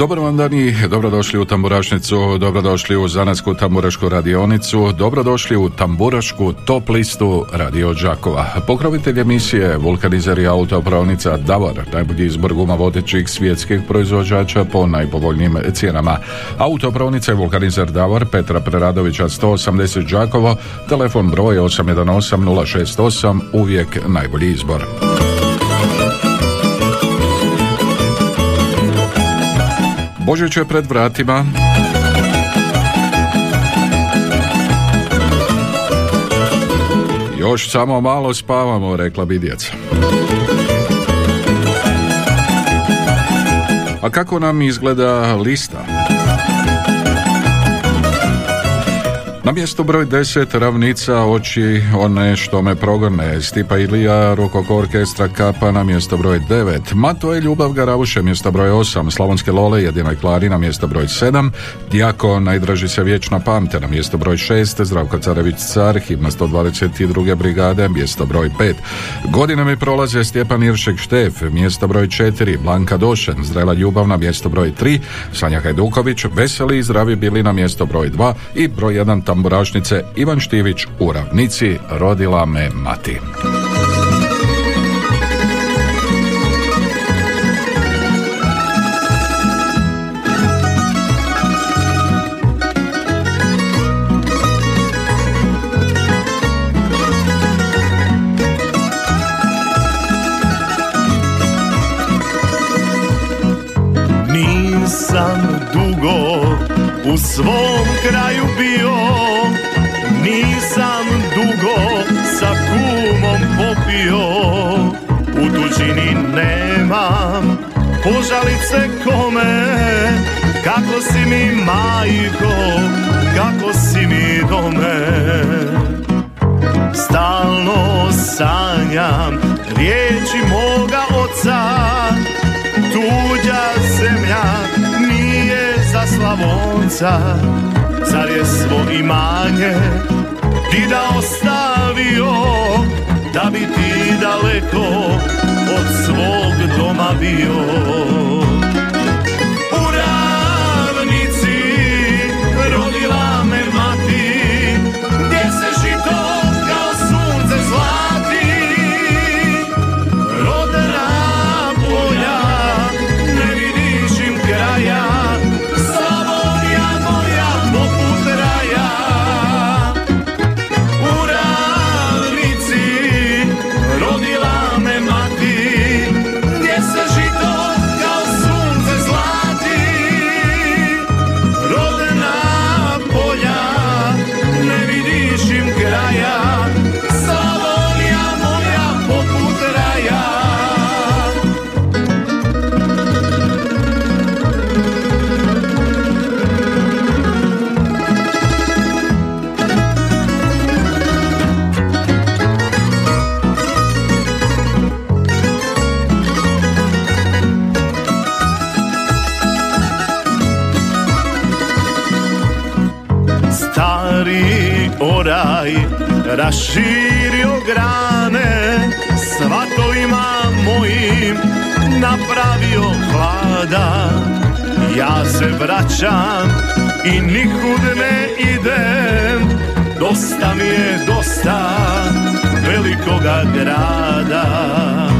Dobar vam dan i dobrodošli u Tamburašnicu, dobrodošli u Zanatsku tamburašku radionicu, dobrodošli u Tamburašku top listu Radio Đakova. Pokrovitelj emisije vulkanizer i autopravnica Davor, najbolji izbor guma vodećih svjetskih proizvođača po najpovoljnijim cijenama. Autopravnica i vulkanizer Davor Petra Preradovića 180 Đakovo, telefon broj 818 068, uvijek najbolji izbor. Božić je pred vratima. Još samo malo spavamo, rekla bi djeca. A kako nam izgleda lista? Na mjestu broj 10 ravnica oči one što me progone Stipa Ilija, Rokoko orkestra Kapa na mjesto broj 9 Mato je Ljubav Garavuše mjesto broj 8 Slavonske Lole jedinoj Klari na mjesto broj 7 Dijako najdraži se vječna pamte na mjesto broj 6 Zdravko Carević Car himna 122. brigade mjesto broj 5 Godine mi prolaze Stjepan Iršek Štef mjesto broj 4 Blanka Došen Zrela Ljubav na mjesto broj 3 Sanja Hajduković Veseli i zdravi bili na mjesto broj 2 i broj 1 tamburašnice Ivan Štivić u ravnici Rodila me mati. Nisam dugo u svom kraju bio popio U tuđini nemam požalice kome. Kako si mi majko, kako si mi dome. Stalno sanjam riječi moga oca. Tuđa zemlja nije za Slavonca. Zar je svo imanje ti da ostavio Da bi ti daleko od svog doma bio raširio grane Svatovima mojim napravio hlada. Ja se vraćam i nikud ne idem. Dosta mi je dosta velikoga grada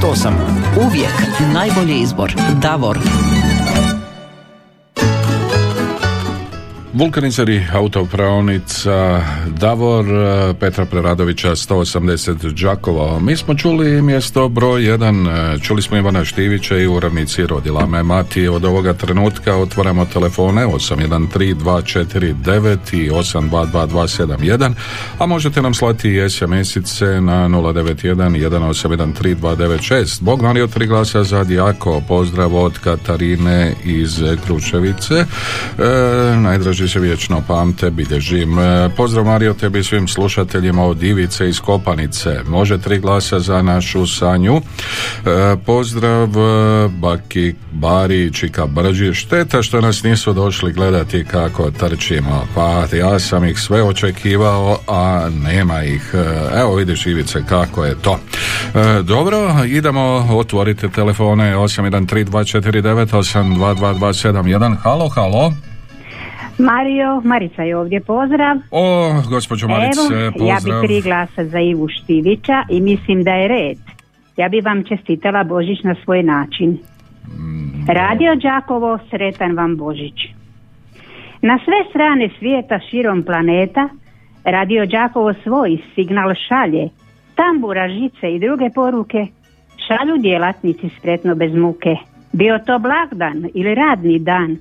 068. Uvijek najbolji izbor. Davor. Vulkanizeri, autopravnica Davor, Petra Preradovića 180 Đakovo. Mi smo čuli mjesto broj 1, čuli smo Ivana Štivića i u ravnici rodila me mati. Od ovoga trenutka otvaramo telefone 813249 i 822271, a možete nam slati i SMS-ice na 091 1813296. Bog Mario tri glasa za Djako, pozdrav od Katarine iz Kruševice. E, najdraži se vječno pamte, bilježim. E, pozdrav Mario tebi svim slušateljima od Ivice iz Kopanice. Može tri glasa za našu Sanju. E, pozdrav e, Baki Bari Čika Brđi. Šteta što nas nisu došli gledati kako trčimo. Pa ja sam ih sve očekivao, a nema ih. Evo vidiš Ivice kako je to. Dobro, idemo otvorite telefone 813249 822271. Halo, halo. Mario, Marica je ovdje, pozdrav. O, gospođo Marice, Evo, pozdrav. ja bi tri glasa za Ivu Štivića i mislim da je red. Ja bi vam čestitala Božić na svoj način. Radio Đakovo, sretan vam Božić. Na sve strane svijeta širom planeta Radio Đakovo svoj signal šalje, tambura, žice i druge poruke šalju djelatnici spretno bez muke. Bio to blagdan ili radni dan,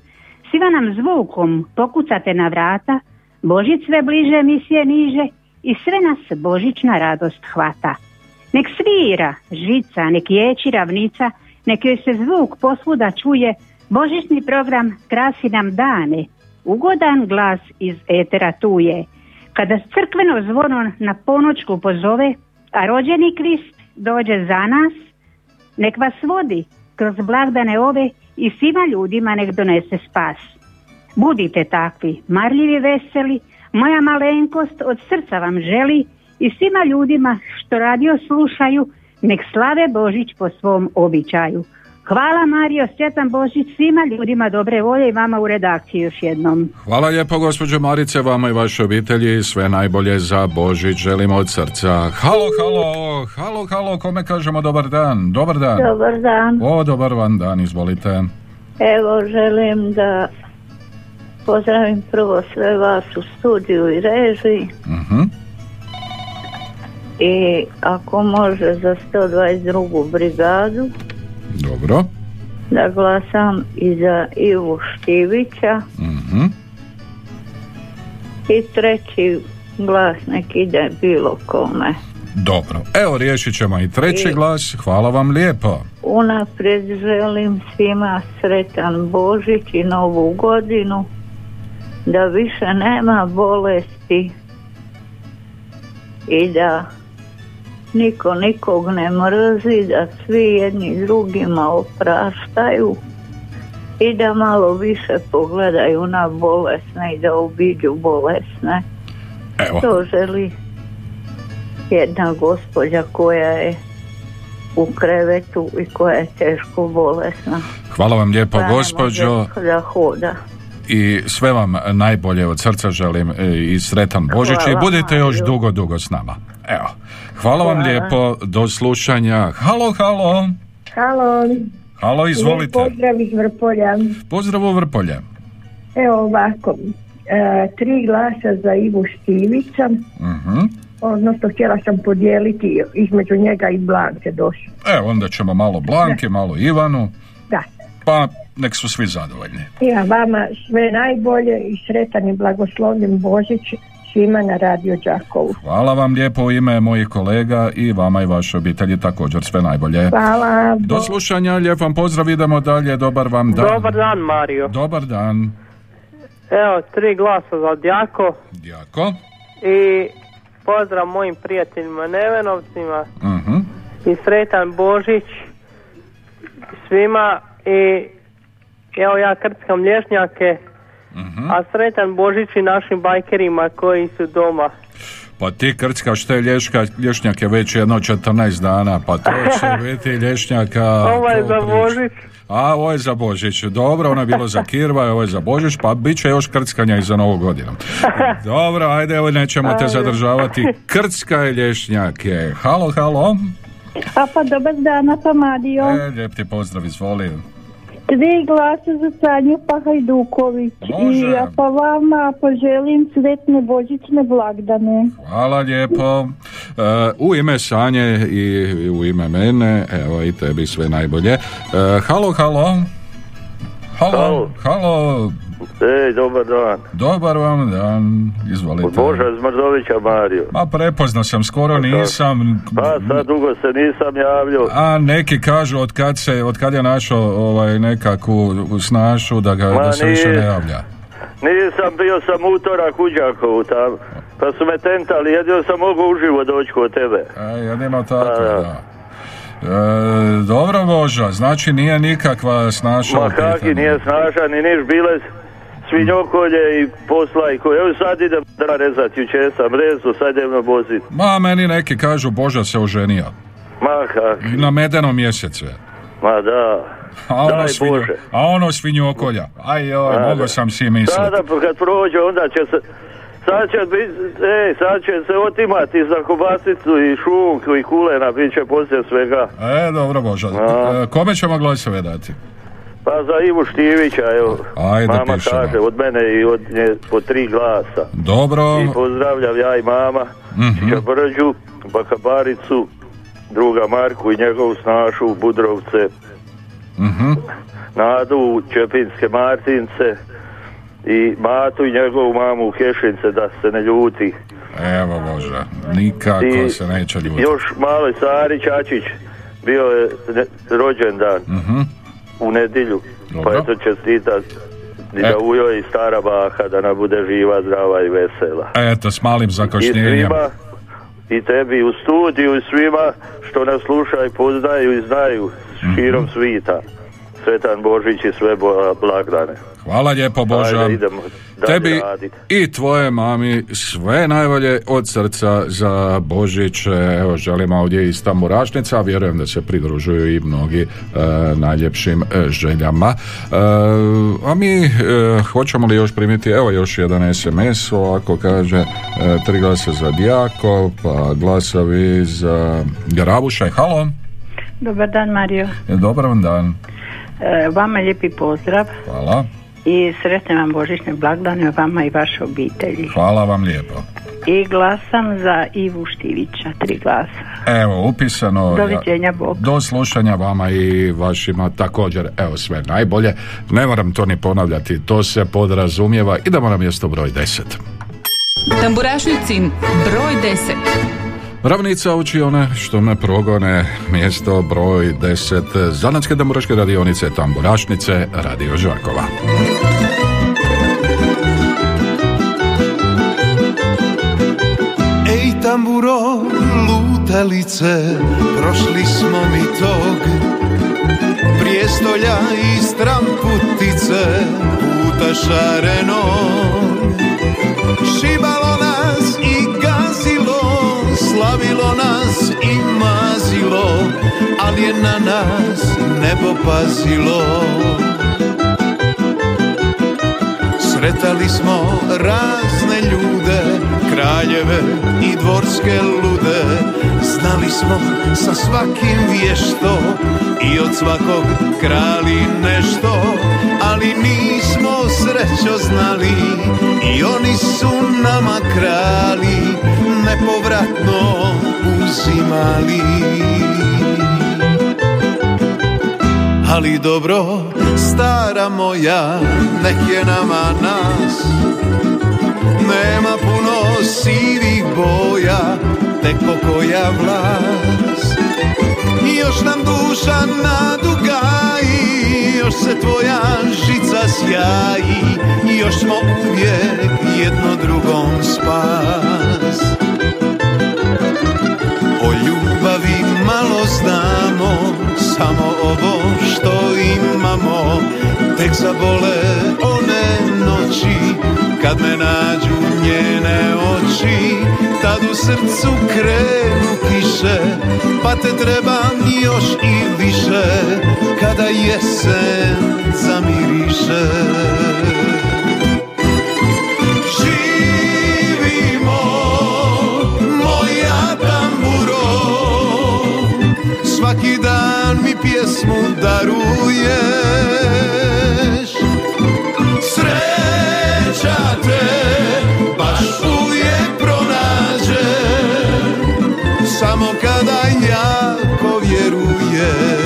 Svima nam zvukom pokucate na vrata, Božić sve bliže, misije niže i sve nas božićna radost hvata. Nek svira žica, nek ječi ravnica, nek joj se zvuk posvuda čuje, božićni program krasi nam dane, ugodan glas iz etera tuje. Kada crkveno zvono na ponoćku pozove, a rođeni Krist dođe za nas, nek vas vodi kroz blagdane ove i svima ljudima nek donese spas. Budite takvi, marljivi veseli, moja malenkost od srca vam želi i svima ljudima što radio slušaju, nek slave Božić po svom običaju. Hvala Mario, sretan Božić svima ljudima dobre volje i vama u redakciji još jednom. Hvala lijepo gospođo Marice, vama i vašoj obitelji, sve najbolje za Božić, želimo od srca. Halo, halo, halo, halo, kome kažemo dobar dan, dobar dan. Dobar dan. O, dobar vam dan, izvolite. Evo, želim da pozdravim prvo sve vas u studiju i režiji Mhm. i ako može za 122. brigadu Dobro. da glasam i za Ivu Štivića Mhm. i treći glas nek ide bilo kome. Dobro, evo riješit ćemo i treći I- glas, hvala vam lijepo. Unaprijed želim svima sretan Božić i novu godinu, da više nema bolesti i da niko nikog ne mrzi, da svi jedni drugima opraštaju i da malo više pogledaju na bolesne i da obiđu bolesne. Evo, To želi jedna gospođa koja je u krevetu i koja je teško bolesna. hvala vam lijepo gospođo Da hoda. i sve vam najbolje od srca želim e, i sretan Božić i budite još dugo, dugo s nama. Evo, hvala vam Hvala. lijepo, do slušanja. Halo, halo, Halo, halo, izvolite. pozdrav iz Vrpolja. Pozdrav u Vrpolje. Evo ovako, e, tri glasa za Ivu Štivića, Mhm. odnosno htjela sam podijeliti između njega i Blanke došli. Evo, onda ćemo malo Blanke, malo Ivanu, Da. pa nek su svi zadovoljni. Ja vama sve najbolje i sretan i blagoslovljen Božić svima na Radio Đakovu. Hvala vam lijepo u ime mojih kolega i vama i vašoj obitelji također sve najbolje. Hvala. Do slušanja, lijep vam pozdrav, idemo dalje, dobar vam dan. Dobar dan Mario. Dobar dan. Evo, tri glasa za Djako Jako. i pozdrav mojim prijateljima Nevenovcima Mhm. i sretan Božić svima i evo ja krckam lješnjake, a sretan Božić i našim bajkerima koji su doma. Pa ti krckaš te lješka, lješnjake već jedno 14 dana, pa to će biti lješnjaka... Ovo je za. Božić. A, ovo je za Božić. Dobro, ono je bilo za Kirva, ovo je za Božić, pa bit će još krckanja i za Novu godinu. Dobro, ajde, evo nećemo te zadržavati. Krckaj lješnjake. Halo, halo. A pa dobar dan, pa Mario. E, lijep ti pozdrav, izvoli. Tri glasa za Sanju Pahajduković. Može. I ja pa vama poželim sretne božićne blagdane. Hvala lijepo. E, u ime Sanje i, u ime mene, evo i tebi sve najbolje. E, halo, halo. Halo, halo. Ej, dobar dan. Dobar vam dan, izvolite. Boža iz Mrzovića, Mario. Ma prepoznao sam, skoro nisam. Pa sad dugo se nisam javljao. A neki kažu od kad se, od kad je našao ovaj nekakvu snašu da ga Ma da se više ne javlja. Nisam bio sam utorak u Đakovu tam. Pa su me tentali, jedino sam mogao uživo doći kod tebe. A jedino tako, da. E, dobro Boža, znači nije nikakva snaša Ma kaki nije snažan ni niš bile svinjokolje i posla i koje. Evo sad idem da rezati, juče sam rezu, sad idem na bozit. Ma meni neki kažu Boža se oženio. Ma kaki, I na medenom mjesecu je. ma da. A ono, Daj svinjo, Bože. a ono svinjokolja. Aj joj, da. sam si misliti. Sada kad prođe onda će se Sad će, biti, ej, sad će se otimati za kobasicu i šunku i kulena, bit će poslije svega. E, dobro Boža. A. E, Kome ćemo glasove dati? Pa za Ivu Štivića, evo, Ajde, mama pišemo. kaže, od mene i od nje po tri glasa. Dobro. I pozdravljam ja i mama, Mhm. Čabrđu, Bakabaricu, druga Marku i njegovu snašu, Budrovce, Mhm. Nadu, Čepinske Martince i Matu i njegovu mamu Kešince da se ne ljuti. Evo Boža, nikako I se neće ljutiti. Još mali Sari Čačić, bio je rođendan Mhm. U Dobro. pa eto čestitat i E. da ujo i stara baka, da nam bude živa, zdrava i vesela. Eto, s malim zakašnjenjem. i tebi u studiju i svima što nas slušaju, poznaju i znaju širom svita. Sretan Božić i sve blagdane. Hvala lijepo Boža. Ajde, idemo Tebi radit. i tvoje mami sve najbolje od srca za Božić. Evo, želim ovdje iz Tamburašnica, a vjerujem da se pridružuju i mnogi e, najljepšim e, željama. E, a mi e, hoćemo li još primiti, evo još jedan SMS, ovako kaže, e, tri glasa za Dijako, pa glasovi za Garabušaj. Halo, Dobar dan Mario. E, dobar vam dan. E, vama lijepi pozdrav Hvala. I sretne vam božićne blagdane vama i vaše obitelji. Hvala vam lijepo. I glasam za Ivu Štivića, tri glasa. Evo, upisano. Doviđenja, Bog. Do slušanja vama i vašima također. Evo, sve najbolje. Ne moram to ni ponavljati, to se podrazumijeva. Idemo na mjesto broj 10. Tamburašnicin broj 10. Ravnica uči one što me progone, mjesto broj 10, Zanatske tamburaške radionice, tamburašnice, Radio Žakova. Ej tamburo, lutalice, prošli smo mi tog Prijestolja i stramputice, puta šareno Šibalo slavilo nas i mazilo Ali je na nas nebo pazilo. Sretali smo razne ljude, kraljeve i dvorske lude. Znali smo sa svakim vješto i od svakog krali nešto Ali nismo srećo znali i oni su nama krali Nepovratno uzimali. Ali dobro, stara moja, nek je nama nas. Nema puno sivih boja, te pokoja vlas. I još nam duša naduga i još se tvoja žica sjaji, i još smo uvijek jedno drugom spas. O ljubavi malo znamo, samo ovo što imamo, tek zabole one noći kad me nađu njene oči Tad u srcu krenu kiše Pa te trebam još i više Kada jesen zamiriše. Živimo moja tamburo Svaki dan mi pjesmu daruješ te baš uvijek pronađe Samo kada jako vjeruješ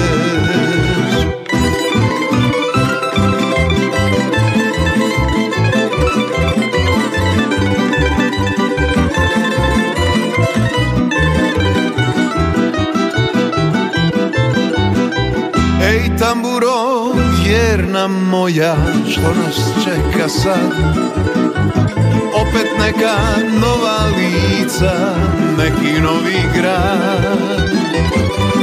vjerna moja, što nas čeka sad? Opet neka nova lica, neki novi grad.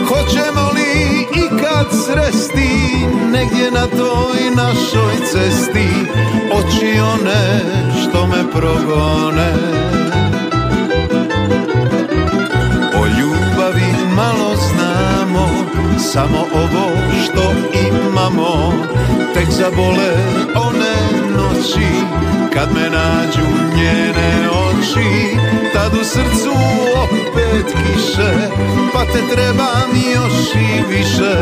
Hoćemo li ikad sresti, negdje na toj našoj cesti, oči one što me progone? O ljubavi malo znamo, samo ovo što imamo Tek zabole one noći Kad me nađu njene oči. Tad u srcu opet kiše Pa te trebam još i više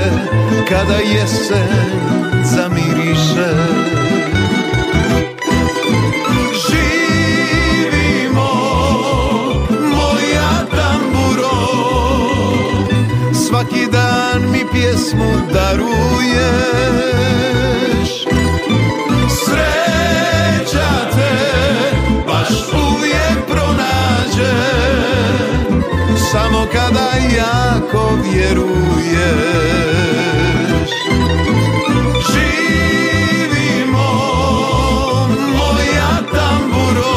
Kada jesen zamiriše pjesmu daruješ. Sreća te baš uvijek pronađe Samo kada jako vjeruješ. Živimo moja tamburo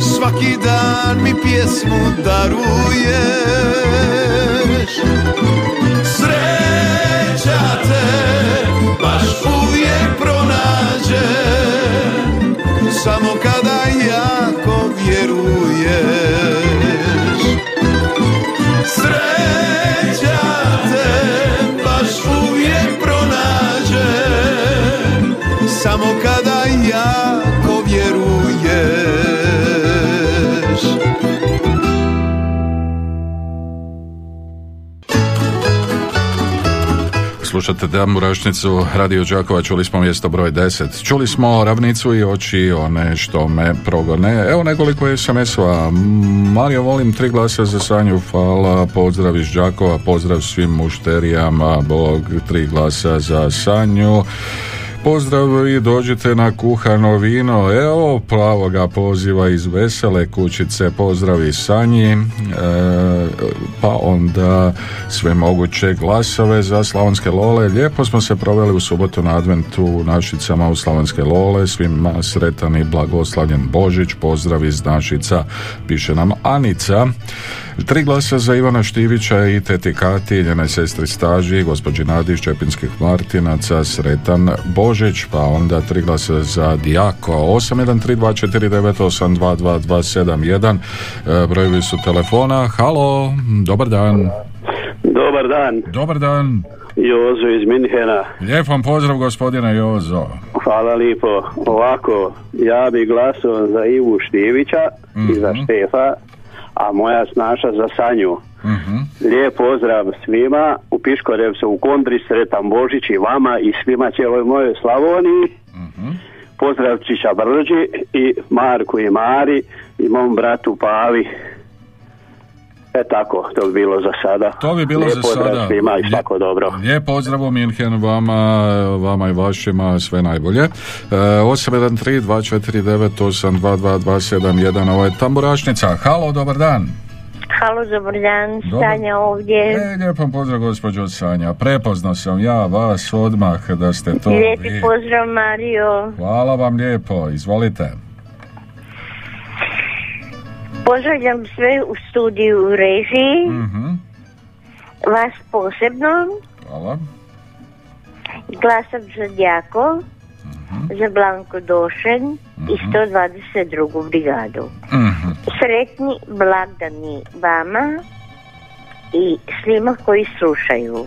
Svaki dan mi pjesmu daruješ Samo kada jako vjeruješ. Sreća te baš uvijek pronađe Samo kada jako Slušate Damurašnicu, Radio Đakova, čuli smo mjesto broj 10. Čuli smo ravnicu i oči, one što me progone. Evo nekoliko SMS-ova. Mario, volim tri glasa za Sanju, hvala, pozdrav iz Đakova, pozdrav svim mušterijama, Bog, tri glasa za Sanju. Pozdrav i dođite na kuhano vino. Evo plavoga poziva iz Vesele kućice. Pozdrav i Sanji. E, pa onda sve moguće glasove za Slavonske Lole. Lijepo smo se proveli u subotu na adventu u Našicama u Slavonske Lole. Svima sretan i blagoslavljen Božić. Pozdrav iz Našica. Piše nam Anica. Tri glasa za Ivana Štivića i teti Kati, njene sestri Staži, gospođi Nadi iz Čepinskih Martinaca, Sretan Božić, pa onda tri glasa za Dijako, 813249822271, e, brojevi su telefona. Halo, dobar dan. Dobar dan, Dobar dan. Jozo iz Minhena. Lijep vam pozdrav gospodine Jozo. Hvala lipo. Ovako, ja bi glasao za Ivu Štivića i za Mhm. Štefa, a moja snaša za Sanju. Mhm. Lijep pozdrav svima u Piškorevcu u Kondri, sretan Božić i vama i svima cijeloj mojoj Slavoniji. Mhm. Pozdrav Čića Brđi i Marku i Mari i mom bratu Pavi. E tako, to bi bilo za sada. To bi bilo Lijep za pozdrav sada. svima i Lijep- svako dobro. Lijep pozdrav u Minhen vama, vama i vašima sve najbolje. E, 813-249-822-271, ovo je Tamburašnica. Halo, dobar dan. Halo, dobar dan, Dobar. Sanja ovdje. E, lijepom pozdrav gospođo Sanja. Prepoznao sam ja vas odmah da ste to Lijepi vi. pozdrav Mario. Hvala vam lijepo, izvolite. Pozdravljam sve u studiju u režiji, Mhm, vas posebno. Hvala. glasam za Djako, za Blanko Došen i 122. brigadu. Mhm. Sretni blagdani vama i svima koji slušaju.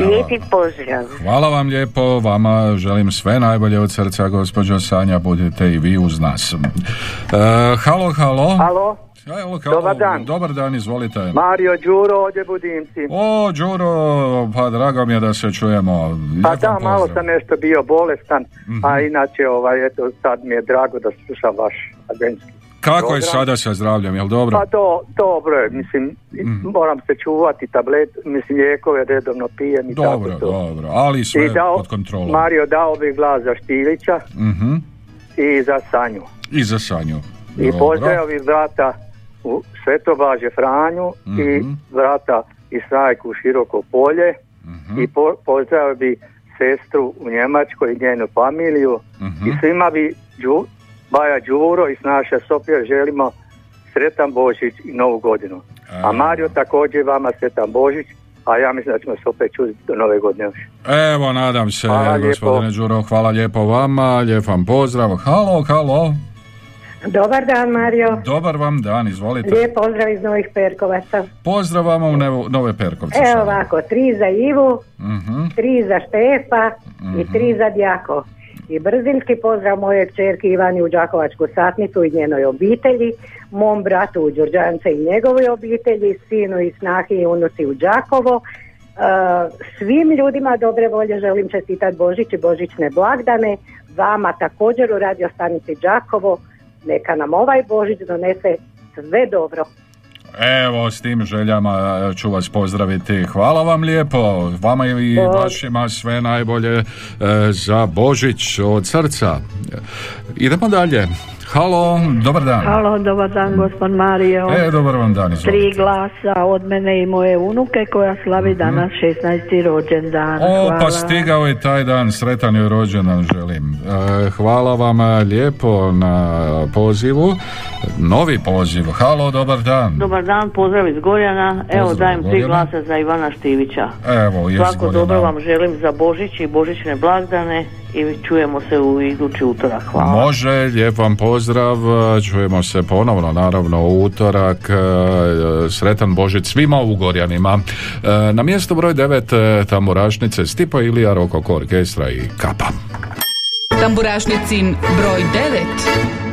Lijepi pozdrav. Hvala vam lijepo, vama želim sve najbolje od srca, gospođo Sanja, budite i vi uz nas. E, halo, halo. Halo. Dobar dan. Dobar dan, izvolite. Mario Đuro, ovdje Budimci. O, Đuro, pa drago mi je da se čujemo. Pa da, vam malo pozdrav. sam nešto bio bolestan, Mhm. a inače ovaj, eto, sad mi je drago da slušam vaš agencijski. Kako je sada sa zdravljem, jel dobro? Pa to, dobro je, mislim, Mhm. moram se čuvati tablet, mislim, lijekove redovno pijem i Dobro, tako to. dobro, ali sve I dao, pod kontrolom. Mario dao bi glas za Štilića Mhm. i za Sanju. I za Sanju. I Dobro. pozdravio bi vrata u Svetobaže Franju i Mhm. vrata i Sajku u Široko polje Mhm. i po, pozdravio bi sestru u Njemačkoj i njenu familiju Mhm. i svima bi Baja Đuro i s naše Sofije želimo sretan Božić i Novu godinu. A Mario također vama sretan Božić, a ja mislim da ćemo se opet čuti do Nove godine još. Evo, nadam se, Hvala lijepo. gospodine Đuro, hvala lijepo vama, lijep vam pozdrav. Halo, halo, Dobar dan Mario. dobar vam dan, izvolite. Lijep pozdrav iz Novih Perkovaca. Pozdrav vama u Nevo- Nove Perkovce. Evo ovako, tri za Ivu, Mhm. tri za Štefa i tri za Djako. I brzinski pozdrav moje čerke Ivani u Đakovačku satnicu i njenoj obitelji, mom bratu u Đurđance i njegovoj obitelji, sinu i snahi i unuci u Đakovo. Uh, svim ljudima dobre volje želim čestitati Božić i Božićne blagdane. Vama također u radio stanici Đakovo. Neka nam ovaj Božić donese sve dobro. Evo, s tim željama e, ću vas pozdraviti. Hvala vam lijepo. Vama i vašima sve najbolje e, za Božić od srca. Idemo dalje. Halo, dobar dan. Halo, dobar dan, gospod Mario. E, dobar vam dan, izvolite. Tri glasa od mene i moje unuke koja slavi danas 16. rođendan. O, Hvala. pa stigao je taj dan, sretan joj rođendan želim. E, hvala vam e, lijepo na pozivu. Novi poziv. Halo, dobar dan. Dobar dan, pozdrav iz Gorjana. Evo Pozdrav, dajem tri glasa za Ivana Štivića. Evo, je Svako dobro vam želim za Božić i Božićne blagdane i čujemo se u idući utorak. Hvala. Može, lijep vam pozdrav, čujemo se ponovno naravno u utorak, E, sretan Božić svima u Gorjanima. E, Na mjesto broj 9 tamburašnice Stipo Ilija, Rokoko orkestra i Kapa. Tamburašnicin broj 9.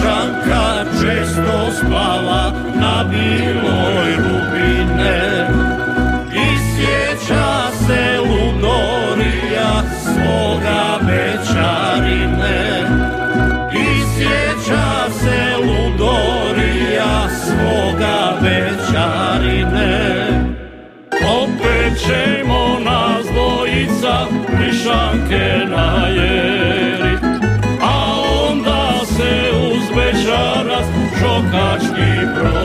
plišanka često spava na biloj rubine I sjeća se ludorija svoga večarine I sjeća se ludorija svoga večarine Opet ćemo nas dvojica plišanke najeri качки прочь.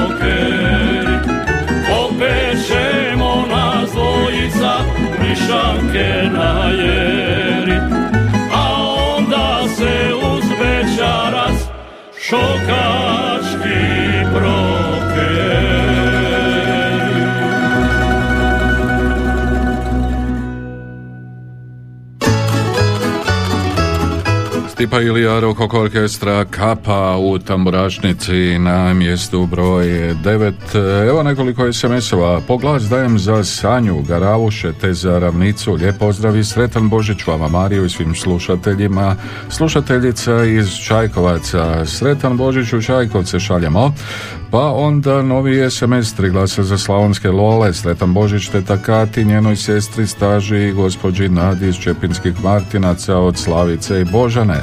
Stipa Ilija Rokok orkestra Kapa u tamburašnici na mjestu broj 9. Evo nekoliko SMS-ova. Poglas dajem za Sanju, Garavuše te za Ravnicu. Lijep pozdrav i sretan Božić vama Mariju i svim slušateljima. Slušateljica iz Čajkovaca. Sretan Božić u Čajkovce šaljemo. Pa onda novi SMS, tri glasa za Slavonske Lole, Sretan Božić te Takati, njenoj sestri Staži i gospođi Nadi iz Čepinskih Martinaca od Slavice i Božane.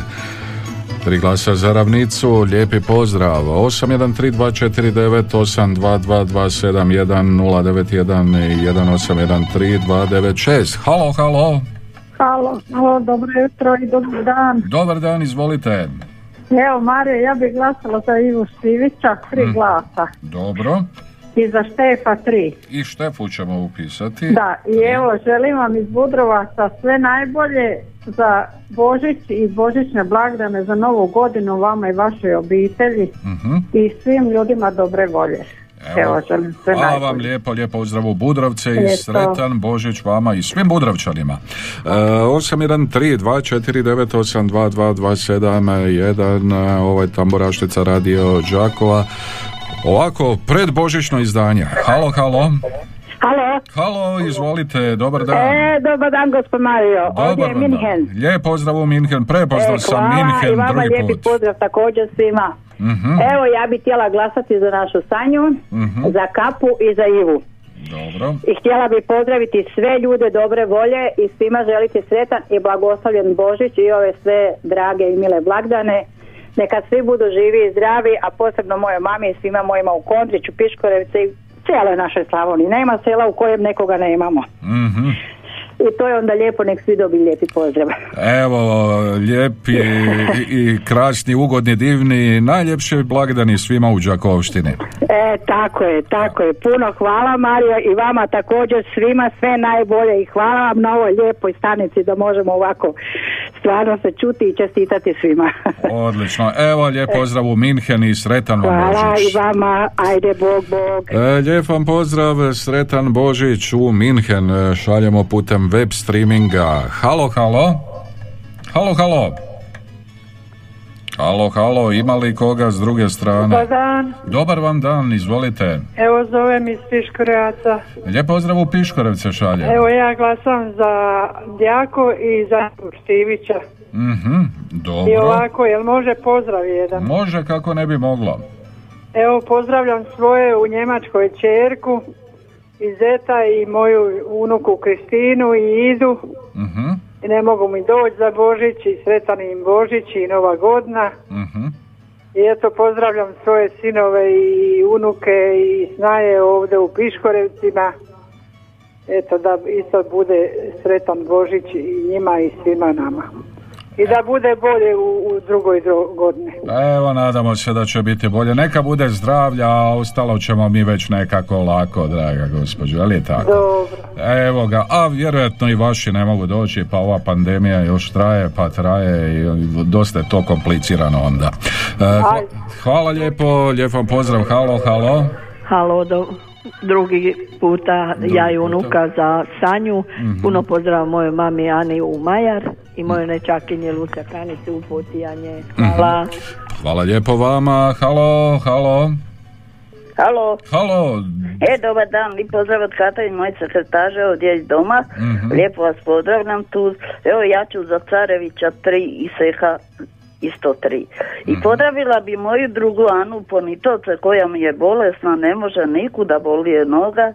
Tri glasa za ravnicu, lijepi pozdrav. 813249822271 Halo, halo. Halo, halo, dobro jutro i dobar dan. Dobar dan, izvolite. Evo, Marija, ja bih glasala za Ivu Štivića, tri Mm. glasa. Dobro. I za Štefa tri. I Štefu ćemo upisati. Da, i evo, želim vam iz Budrovaca sve najbolje za Božić i Božićne blagdane za Novu godinu vama i vašoj obitelji Mhm. i svim ljudima dobre volje. Evo, želim sve Hvala najbolje. vam lijepo, lijepo pozdrav u Budrovce i Lijepo. sretan Božić vama i svim Budrovčanima. E, 813-249-822-271, e, ovo je Tamburaštica radio Đakova. Ovako, predbožićno izdanje. Halo, halo. Halo. Halo, izvolite, dobar dan. E, dobar dan, gospod Mario. Ovdje Dobar je vam dan. Minhen. Lijep pozdrav u Minhen, prepoznao E, sam Minhen i vama drugi lijepi put. pozdrav također svima. Mhm. Evo, ja bih htjela glasati za našu Sanju, Mhm. za Kapu i za Ivu. Dobro. I htjela bih pozdraviti sve ljude dobre volje i svima želiti sretan i blagoslovljen Božić i ove sve drage i mile blagdane. Neka svi budu živi i zdravi, a posebno mojoj mami i svima mojima u Kondriću, Piškorevici i cijeloj našoj Slavoniji. Nema sela u kojem nekoga nemamo. Mhm. I to je onda lijepo, nek svi dobiju lijepi pozdrav. Evo, lijepi i, i krasni, ugodni, divni, najljepši blagdani svima u Đakovštini. E, tako je, tako je. Puno hvala Mario i vama također svima sve najbolje i hvala vam na ovoj lijepoj stanici da možemo ovako stvarno se čuti i čestitati svima. Odlično. Evo, lijep pozdrav u Minhen i sretan vam Hvala i vama, ajde Bog, Bog. E, lijep vam pozdrav, sretan Božić u Minhen, e, šaljemo putem web streaminga. Halo, halo. Halo, halo. Halo, halo, ima li koga s druge strane? Dobar dan, Dobar vam dan, izvolite. evo zovem iz Piškorevaca. Lijep pozdrav u Piškorevce šaljem. Evo ja glasam za Djako i za Štivića. Mhm, I dobro. ovako, jel može pozdrav jedan? Može kako ne bi moglo. Evo pozdravljam svoje u Njemačkoj čerku i zeta i moju unuku Kristinu i Idu. Mhm, I ne mogu mi doći za Božić i sretan im Božić i Nova godina. mhm. I eto pozdravljam svoje sinove i unuke i snaje ovdje u Piškorevcima. Eto da isto bude sretan Božić i njima i svima nama. I da bude bolje u, u drugoj dro- godini. Evo, nadamo se da će biti bolje. Neka bude zdravlja, a ostalo ćemo mi već nekako lako, draga gospođo, ali je tako? Dobro. Evo ga, a vjerojatno i vaši ne mogu doći, pa ova pandemija još traje, pa traje i dosta je to komplicirano onda. E, hva- hvala lijepo, lijep vam pozdrav, halo, halo. Halo, do, drugi puta ja i unuka za Sanju. Mhm. Puno pozdrav mojoj mami Ani u Majar i mojoj nečakinje Luce Kanici u Potijanje. Hvala. Hvala lijepo vama. Halo, halo. Halo. Halo. E, dobar dan, li pozdrav od Kata i moje sekretaže ovdje iz doma. Mhm. Lijepo vas pozdravljam tu. Evo ja ću za Carevića 3 i isto 3. I pozdravila bi moju drugu Anu Ponitovca koja mi je bolesna, ne može nikuda boli je noga.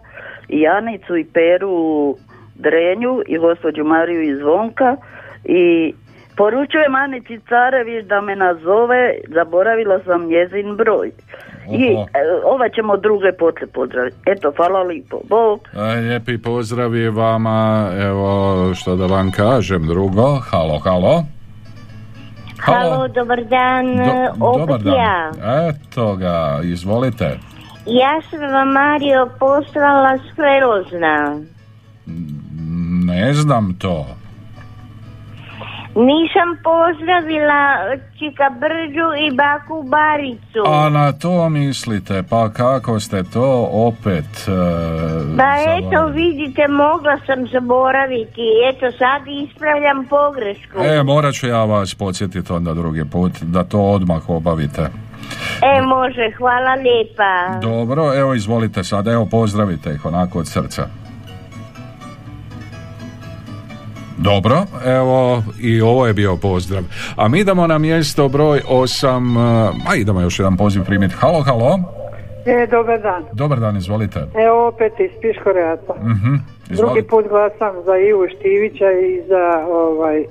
I Janicu i Peru Drenju i gospođu Mariju iz Zvonka. I poručujem Anici Carević da me nazove, zaboravila sam njezin broj. I e, ova ćemo druge potle pozdraviti. Eto, hvala lipo. Bog. E, Lijepi pozdravi vama, evo što da vam kažem drugo. Halo, halo. Halo, dobar dan, Do- opet dobar dan. ja. Eto ga, izvolite. Ja sam vam Mario poslala sklerozna. Ne znam to. Nisam pozdravila Čika Brđu i Baku Baricu. A na to mislite, pa kako ste to opet... e, Pa eto, vidite, mogla sam zaboraviti. Eto, sad ispravljam pogrešku. E, morat ću ja vas podsjetiti onda drugi put da to odmah obavite. E, može, hvala lijepa. Dobro, evo izvolite sad, evo pozdravite ih onako od srca. Dobro, evo i ovo je bio pozdrav. A mi idemo na mjesto broj 8, a idemo još jedan poziv primiti. Halo, halo. E, dobar dan. Dobar dan, izvolite. Evo opet iz Piškoreaca. Mhm, Drugi put glasam za Ivu Štivića i za ovaj... E,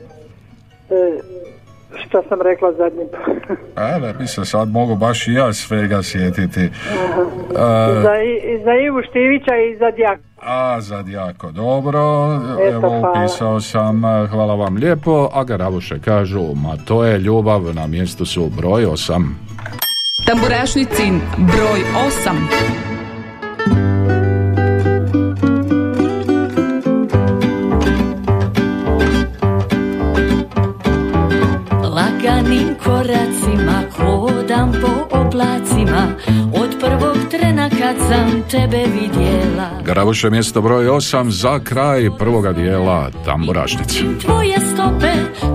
šta sam rekla zadnji put? A, da bi se sad mogu baš i ja svega sjetiti. E, za, I- za Ivu Štivića i za Djak. A, za jako dobro, Eto, evo hvala. upisao sam, hvala vam lijepo, a Garavuše kažu, ma to je ljubav, na mjestu su broj 8. Tamburašnicin broj 8. Laganim koracima hodam po oblacima sam tebe vidjela. Garavuše mjesto broj 8 za kraj prvoga dijela Tamburašnice. Tvoje stope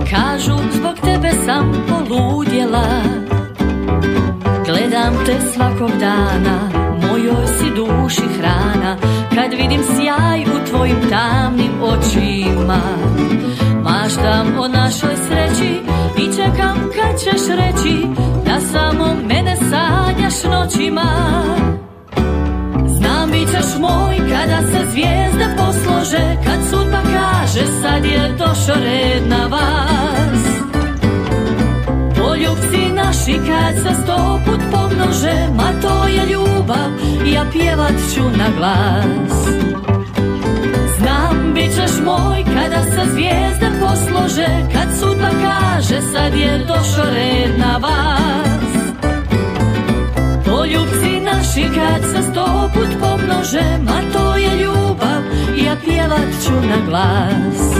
kažu zbog tebe sam poludjela. Gledam te svakog dana, mojoj si duši hrana. Kad vidim sjaj u tvojim tamnim očima Maštam o našoj sreći i čekam kad ćeš reći Da samo mene sanjaš noćima Ćeš moj kada se zvijezde poslože Kad sudba kaže sad je došao red na vas. Poljubci naši kad se sto put pomnože Ma to je ljubav, ja pjevat ću na glas. Znam bit ćeš moj kada se zvijezde poslože Kad sudba kaže sad je došao red na vas Poljubci naši kad se sto put pomnože Ma to je ljubav, ja pjevat ću na glas.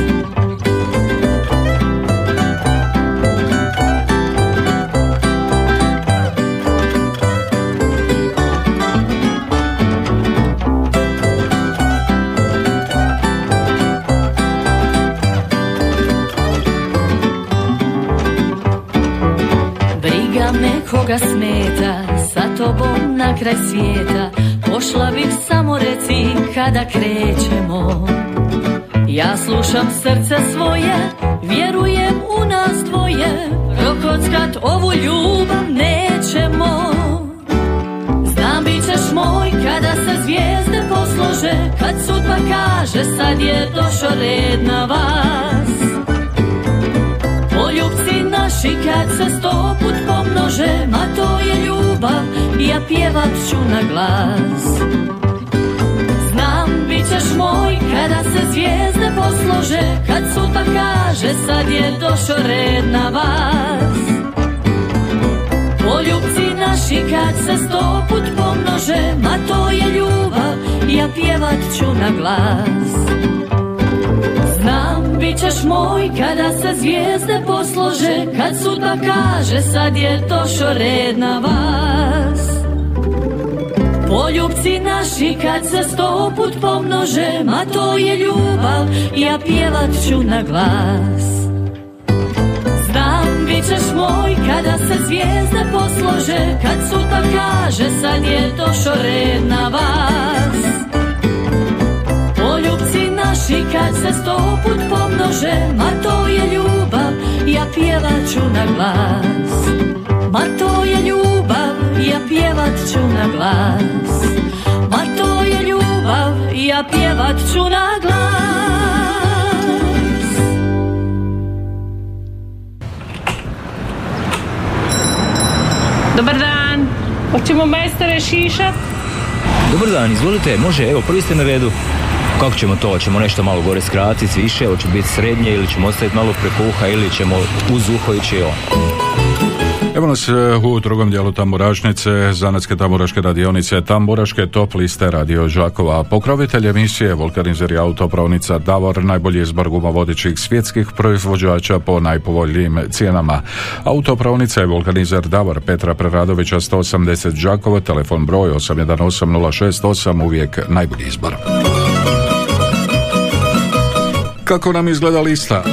Briga me koga smeta, tobom na kraj svijeta. Pošla bih samo reci kada krećemo. Ja slušam srce svoje, vjerujem u nas dvoje. Prokockat ovu ljubav nećemo. Znam bit ćeš moj kada se zvijezde poslože. Kad sudba kaže sad je došao red na vas. Poljubci naši kad se sto put pomnože Ma to je ljubav, ja pjevat ću na glas. Znam bit ćeš moj kada se zvijezde poslože Kad sudba kaže sad je došao red na vas. Poljubci naši kad se sto put pomnože Ma to je ljubav, ja pjevat ću na glas bit ćeš moj kada se zvijezde poslože Kad sudba kaže sad je došao red na vas. Poljubci naši kad se sto put pomnože Ma to je ljubav, ja pjevat ću na glas. Znam, bit ćeš moj kada se zvijezde poslože Kad suta kaže sad je došo red na vas Naši kad se sto put pomnože Ma to je ljubav, ja pjevat ću na glas Ma to je ljubav, ja pjevat ću na glas Ma to je ljubav, ja pjevat ću na glas Dobar dan. Hoćemo majstore šišat? Dobar dan, izvolite, može, evo, prvi ste na redu. Kako ćemo to? Hoćemo nešto malo gore skratiti, više, hoće biti srednje ili ćemo ostaviti malo prekuha ili ćemo uz uho ići on. Evo nas e, u drugom dijelu tamburašnice, zanetske tamburaške radionice, tamburaške top liste radio Žakova. Pokrovitelj emisije Vulkanizer i autopravnica Davor, najbolji izbor gumovodećih svjetskih proizvođača po najpovoljnijim cijenama. Autopravnica je Vulkanizer Davor Petra Preradovića 180 Žakova, telefon broj 818068, uvijek najbolji izbor. Kako nam izgleda lista?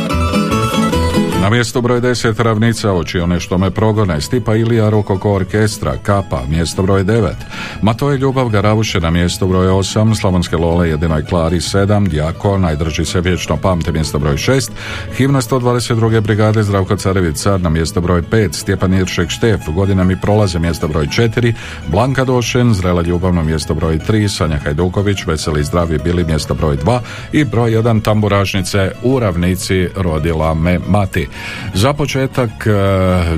Na mjesto broj 10 ravnica oči one što me progone Stipa Ilija Rokoko orkestra Kapa mjesto broj 9 Matoje Ljubav Garavuše na mjesto broj 8 Slavonske Lole jedinoj Klari 7 Djako najdrži se vječno pamte mjesto broj 6 Himna 122. brigade Zdravko Carević Car na mjesto broj 5 Stjepan Iršek Štef godina mi prolaze mjesto broj 4 Blanka Došen Zrela ljubav na mjesto broj 3 Sanja Hajduković Veseli zdravi bili mjesto broj 2 i broj 1 tamburašnice u ravnici rodila me mati za početak e,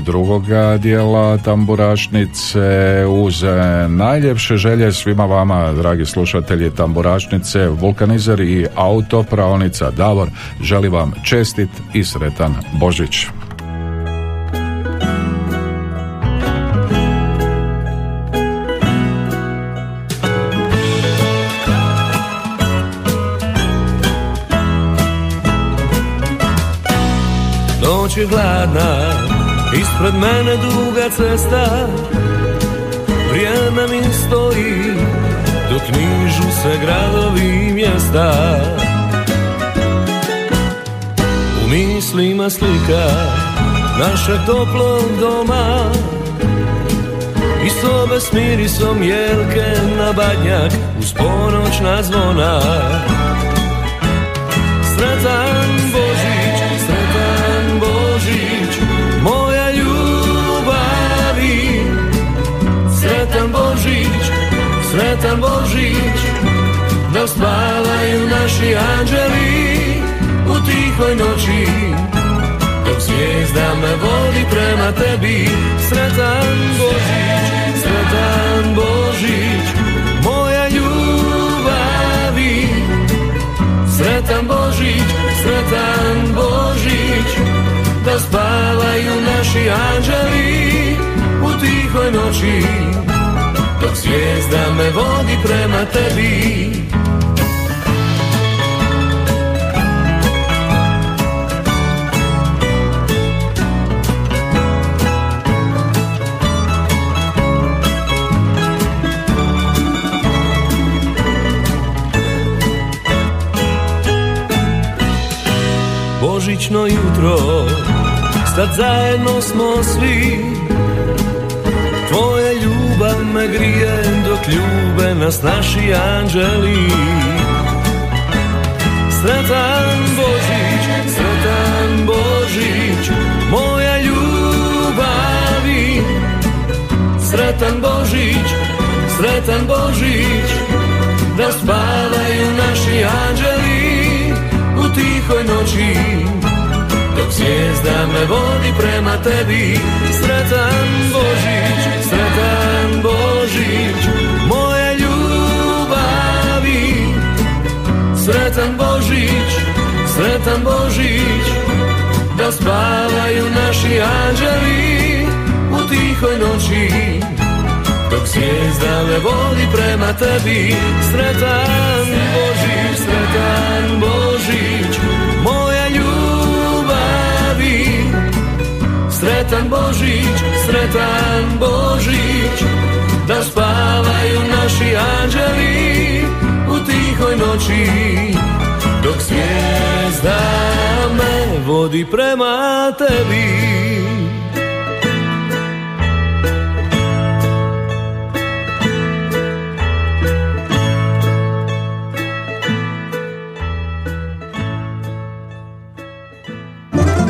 drugoga dijela tamburašnice uz e, najljepše želje svima vama, dragi slušatelji tamburašnice, vulkanizer i autopravnica Davor, želi vam čestit i sretan Božić. Noć je hladna, ispred mene duga cesta. Vrijeme mi stoji, dok nižu se gradovi i mjesta. U mislima slika našeg toplog doma. I sobe s mirisom jelke na badnjak uz ponoćna zvona. Sretan sretan Božić, da spavaju naši anđeli u tihoj noći. Dok zvijezda me vodi prema tebi Sretan Božić, sretan Božić Moja ljubavi. Sretan Božić, sretan Božić Da spavaju naši anđeli u tihoj noći Dok zvijezda me vodi prema tebi. Božićno jutro Stad zajedno smo svi nas naši anđeli. Sretan Božić, sretan Božić Moja ljubavi. Sretan Božić, sretan Božić Da spavaju naši anđeli u tihoj noći. Dok zvijezda me vodi prema tebi Sretan Božić, Sretan Božić, da spavaju naši anđeli u tihoj noći. Dok zvijezda me voli prema tebi, sretan Božić, sretan Božić, moja ljubavi. Sretan Božić, sretan Božić, da spavaju naši anđeli u tihoj noći. Dok zvijezda me vodi prema tebi.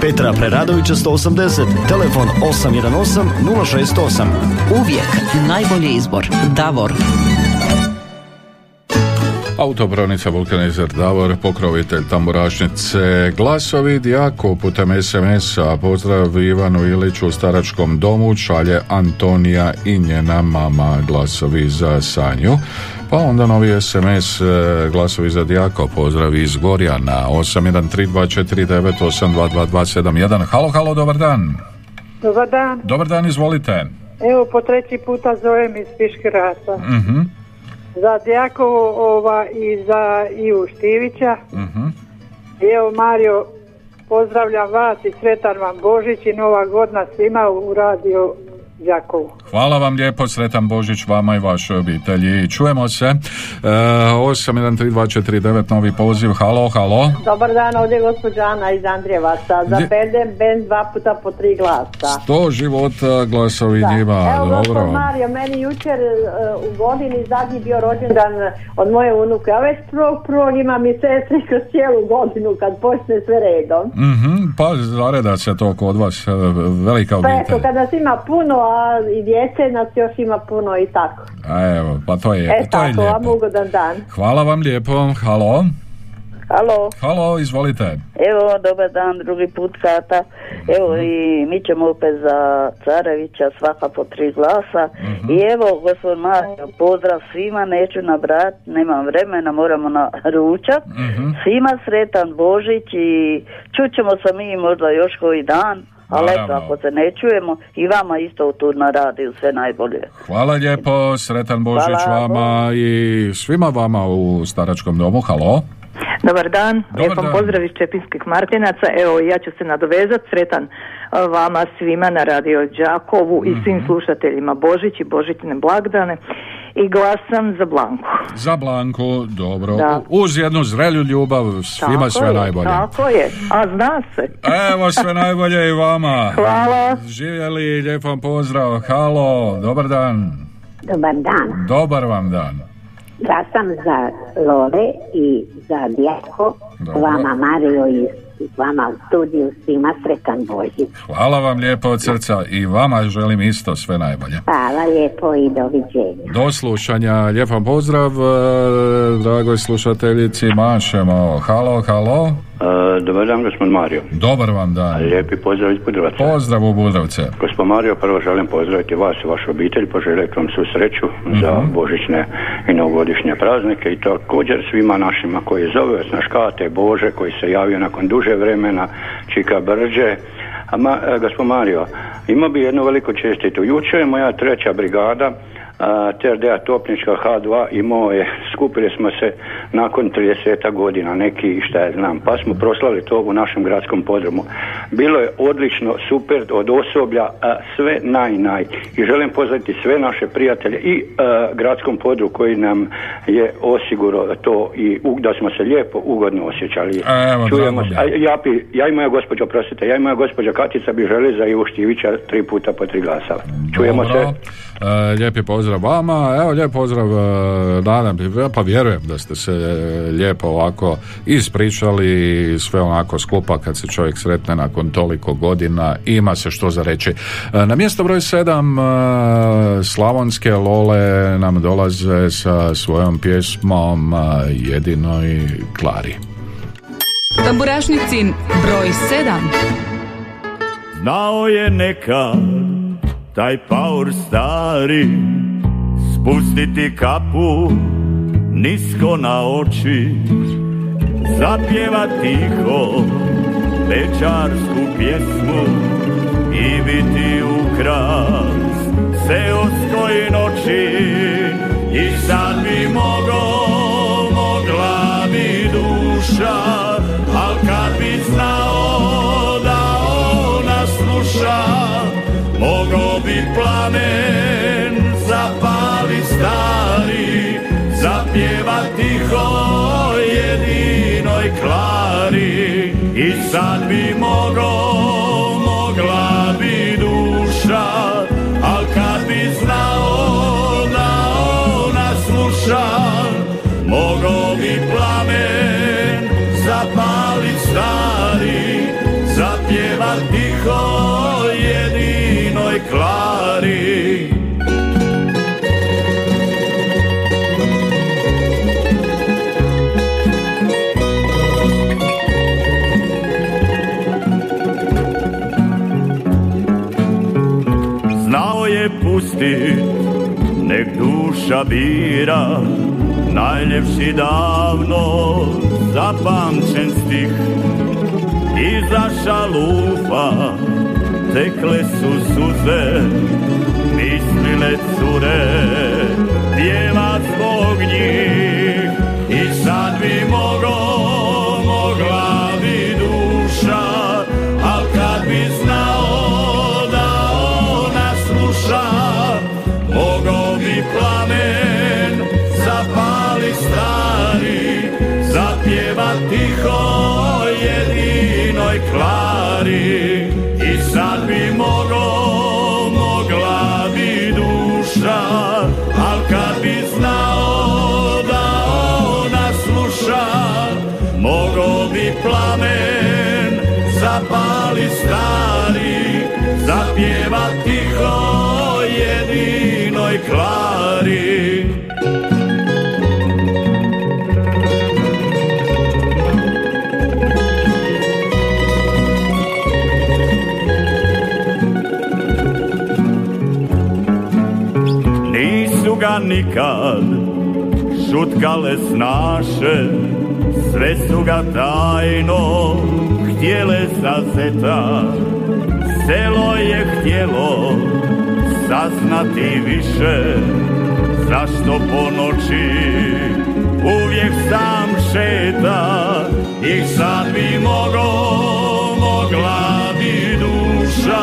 Petra Preradovića 180, telefon 818 068. Uvijek najbolji izbor. Davor. Autopravnica Vulkanizer Davor, pokrovitelj tamburašnice, glasovi Dijako putem SMS-a, pozdrav Ivanu Iliću u staračkom domu, šalje Antonija i njena mama, glasovi za Sanju. Pa onda novi SMS, e, glasovi za Dijako, pozdrav iz Gorjana, 813249822271. Halo, halo, dobar dan. Dobar dan. Dobar dan, izvolite. Evo po treći puta zovem iz Piškirasa. Mhm. Za Djakovo ova, i za Ivu Štivića. I evo Mario, pozdravljam vas i sretan vam Božić i Nova godina svima u radio Đakovu. Hvala vam lijepo, sretan Božić vama i vašoj obitelji. Čujemo se. E, 813249 novi poziv. Halo, halo. Dobar dan, ovdje je gospođa Ana iz Andrijevaca. Za Bedem Ben dva puta po tri glasa. Sto života glasovi njima. Evo, Dobro. Mario, meni jučer e, u godini zadnji bio rođendan od moje unuke, a već prvog prvog imam i sestri kroz cijelu godinu kad počne sve redom. Mhm, pa zareda se to kod vas, e, velika Pa obitelj. eto, kad nas ima puno, a i djece nas još ima puno i tako. A evo, pa to je, E to je tako, vam lijepo. ugodan dan. Hvala vam lijepo. Halo. Halo, Halo, izvolite. evo dobar dan, drugi put sata. Evo i mi ćemo opet za Carevića svaka po tri glasa. I evo, gospod Mario, pozdrav svima, neću nabrat, nemam vremena, moramo na ručak. Svima sretan Božić i čućemo se mi možda još koji dan. Ali eto, ako se ne čujemo, i vama isto tu na radiju sve najbolje. Hvala lijepo, sretan Božić Hvala, vama i svima vama u staračkom domu. Halo. Dobar dan, lijepom pozdrav iz Čepinskih Martinaca. Evo, ja ću se nadovezati, sretan a, vama svima na radio Đakovu i Mhm. svim slušateljima Božić i Božićne blagdane i glasam za Blanku. Za Blanku, dobro. Da. Uz jednu zrelju ljubav, svima Tako sve je, najbolje. Tako je, a zna se. Evo sve najbolje i vama. Hvala. Živjeli, lijep vam pozdrav. Halo, dobar dan. Dobar dan. Dobar vam dan. Glasam za Lole i za Djako, vama Mario i vama u studiju svima sretan Božić. Hvala vam lijepo od srca i vama želim isto sve najbolje. Hvala lijepo i doviđenja. Do slušanja, lijep vam pozdrav, e, dragoj slušateljici, mašemo. Halo, halo. E, dobar dan, gospod Mario. Dobar vam dan. Lijepi pozdrav iz Budrovaca. Pozdrav u Budrovce. Gospod Mario, prvo želim pozdraviti vas i vašu obitelj, poželjeti vam svu sreću za Mhm. božićne i novogodišnje praznike i također svima našima koji zove vas na škate, Bože, koji se javio nakon duže vremena, Čika Brđe. A ma, e, gospod Mario, imao bi jednu veliku čestitu. Jučer je moja treća brigada TRD-a Topnička H2 imao je, skupili smo se nakon 30 godina, neki šta ja znam, pa smo proslali to u našem gradskom podrumu. Bilo je odlično, super, od osoblja, a, sve naj, naj. I želim pozdraviti sve naše prijatelje i a, gradskom podru koji nam je osigurao to i u- da smo se lijepo, ugodno osjećali. Evo, Čujemo se. je. Ja, ja i moja gospođa, prostite, ja i moja gospođa Katica bi želi za Ivu Štivića tri puta po tri glasa. Čujemo Dobro. se. E, lijepi pozdrav vama, evo lijep pozdrav, e, nadam, pa vjerujem da ste se e, lijepo ovako ispričali sve onako skupa kad se čovjek sretne nakon toliko godina, ima se što za reći. Na mjesto broj sedam e, slavonske lole nam dolaze sa svojom pjesmom Jedinoj Klari. Tamburašnicin broj 7. Znao je nekad taj paur stari spustiti kapu nisko na oči zapjeva tiho večarsku pjesmu i biti ukras seoskoj noći. I sad bi mogo, bi plamen zapali stari, zapjeva tiho jedinoj klari i sad bi mogo, duša bira, najljepši davno zapamćen stih. Iza šalufa tekle su suze, mislile cure, pjeva zbog njih. Zapjeva tiho jedinoj klari. I sad bi mogo, mogla bi duša, al kad bi znao da ona sluša, mogo bi plamen zapali stari, zapjeva tiho jedinoj klari. Nikad šutkale snaše, sve su ga tajno htjele sazeta. Selo je htjelo saznati više, zašto po noći uvijek sam šeta. I sad bi mogo, mogla bi duša,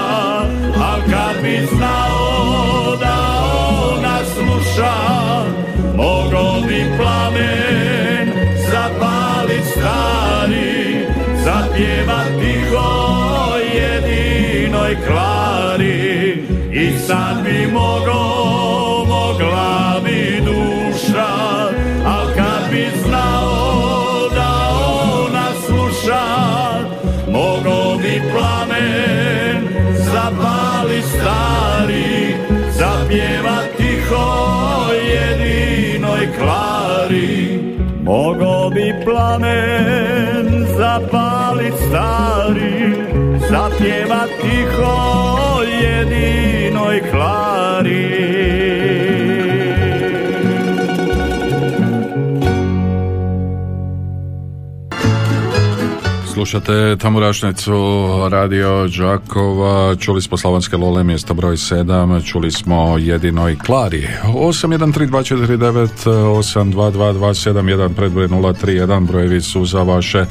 al kad bi znao sluša, mogo bi plamen zapali stari, zapjeva tiho jedinoj klari. I sad bi mogo, mogla bi duša, al kad bi znao da ona sluša, mogo bi plamen zapali stari, Mogo bi plamen zapalit stari, zapjeva tiho jedinoj klari. Slušate Tamburašnicu Radio Đakova, čuli smo Slavonske Lole, mjesto broj 7, čuli smo jedinoj Klari. 813249-822-271, predbroj 031, brojevi su za vaše e,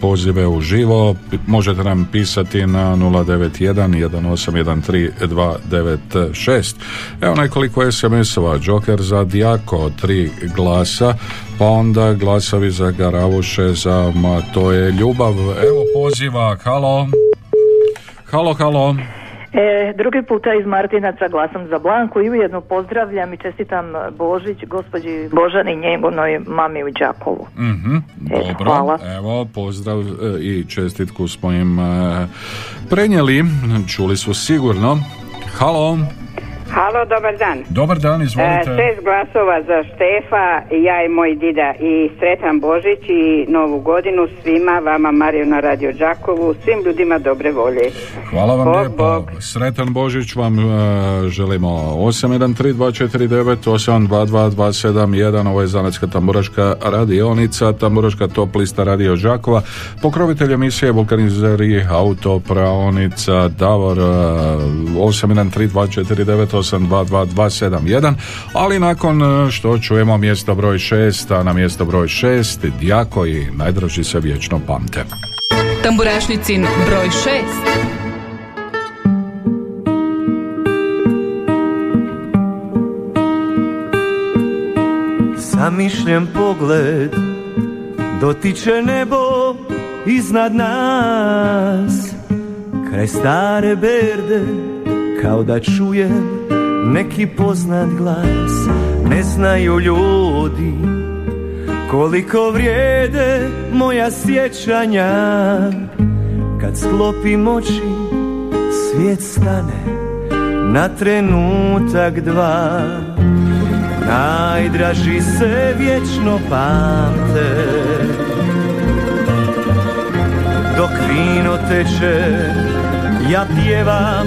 pozive u živo. Možete nam pisati na 091-1813-296. Evo nekoliko SMS-ova, Joker za Dijako, tri glasa, pa onda glasovi za Garavuše, za Matoje Ljubav. Evo poziva, halo. Halo, halo. E, drugi puta iz Martinaca glasam za Blanku i ujedno pozdravljam i čestitam Božić gospođi Božani njegovnoj mami u Đakovu. Mhm, E, dobro, hvala. evo pozdrav e, i čestitku smo im e, prenijeli, čuli su sigurno. Halo, Halo, dobar dan. Dobar dan, izvolite. E, šest glasova za Štefa, ja i moj dida i sretan Božić i Novu godinu svima, vama Mariju na Radio Đakovu, svim ljudima dobre volje. Hvala vam Bog, lijepo. Sretan Božić vam e, želimo 813249 822271 ovo je Zanetska tamburaška radionica Tamburaška top lista Radio Đakova pokrovitelj emisije vulkanizeri autopraonica Davor e, 813249822271 ali nakon e, što čujemo mjesto broj 6 a na mjesto broj 6 Djako i najdraži se vječno pamte. Tamburašnicin broj 6 Zamišljen pogled dotiče nebo iznad nas. Kraj stare berde kao da čujem neki poznat glas. Ne znaju ljudi koliko vrijede moja sjećanja. Kad sklopim oči svijet stane na trenutak dva. Najdraži se vječno pamte. Dok vino teče Ja pjevam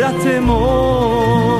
brate moj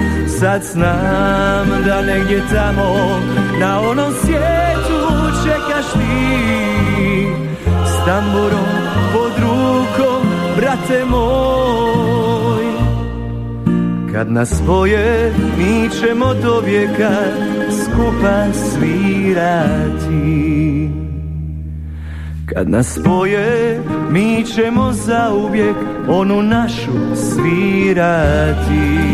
Sad znam da negdje tamo Na onom svijetu čekaš ti. S tamburom pod rukom, brate moj. Kad nas spoje, mi ćemo do vijeka skupa svirati. Kad nas spoje, mi ćemo zauvijek onu našu svirati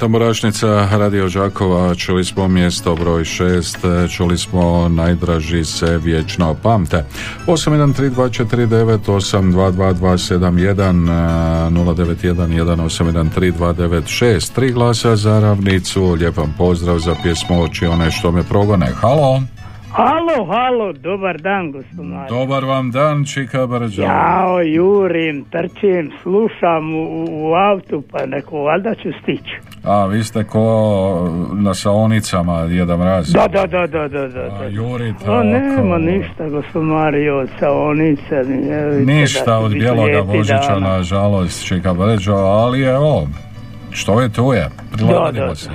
tamburašnica Radio Đakova, čuli smo mjesto broj 6, čuli smo najdraži se vječno pamte. 813249, 822271, 091 1813296, tri glasa za ravnicu, lijep vam pozdrav za pjesmu Oči one što me progone. Halo! Halo, halo, dobar dan, gospodine. Dobar vam dan, Čika Brđa. Jao, jurim, trčim, slušam u, u autu, pa neko valjda ću stići. A, vi ste ko na saonicama jedan mraz. Da, da, da, da, da, da. A, jurite O, nema oko. ništa, gospod Mario, od da Ništa od bijeloga Božića, nažalost, Čika Brđa, ali evo, što je tu je, prilagodimo Da, da, se.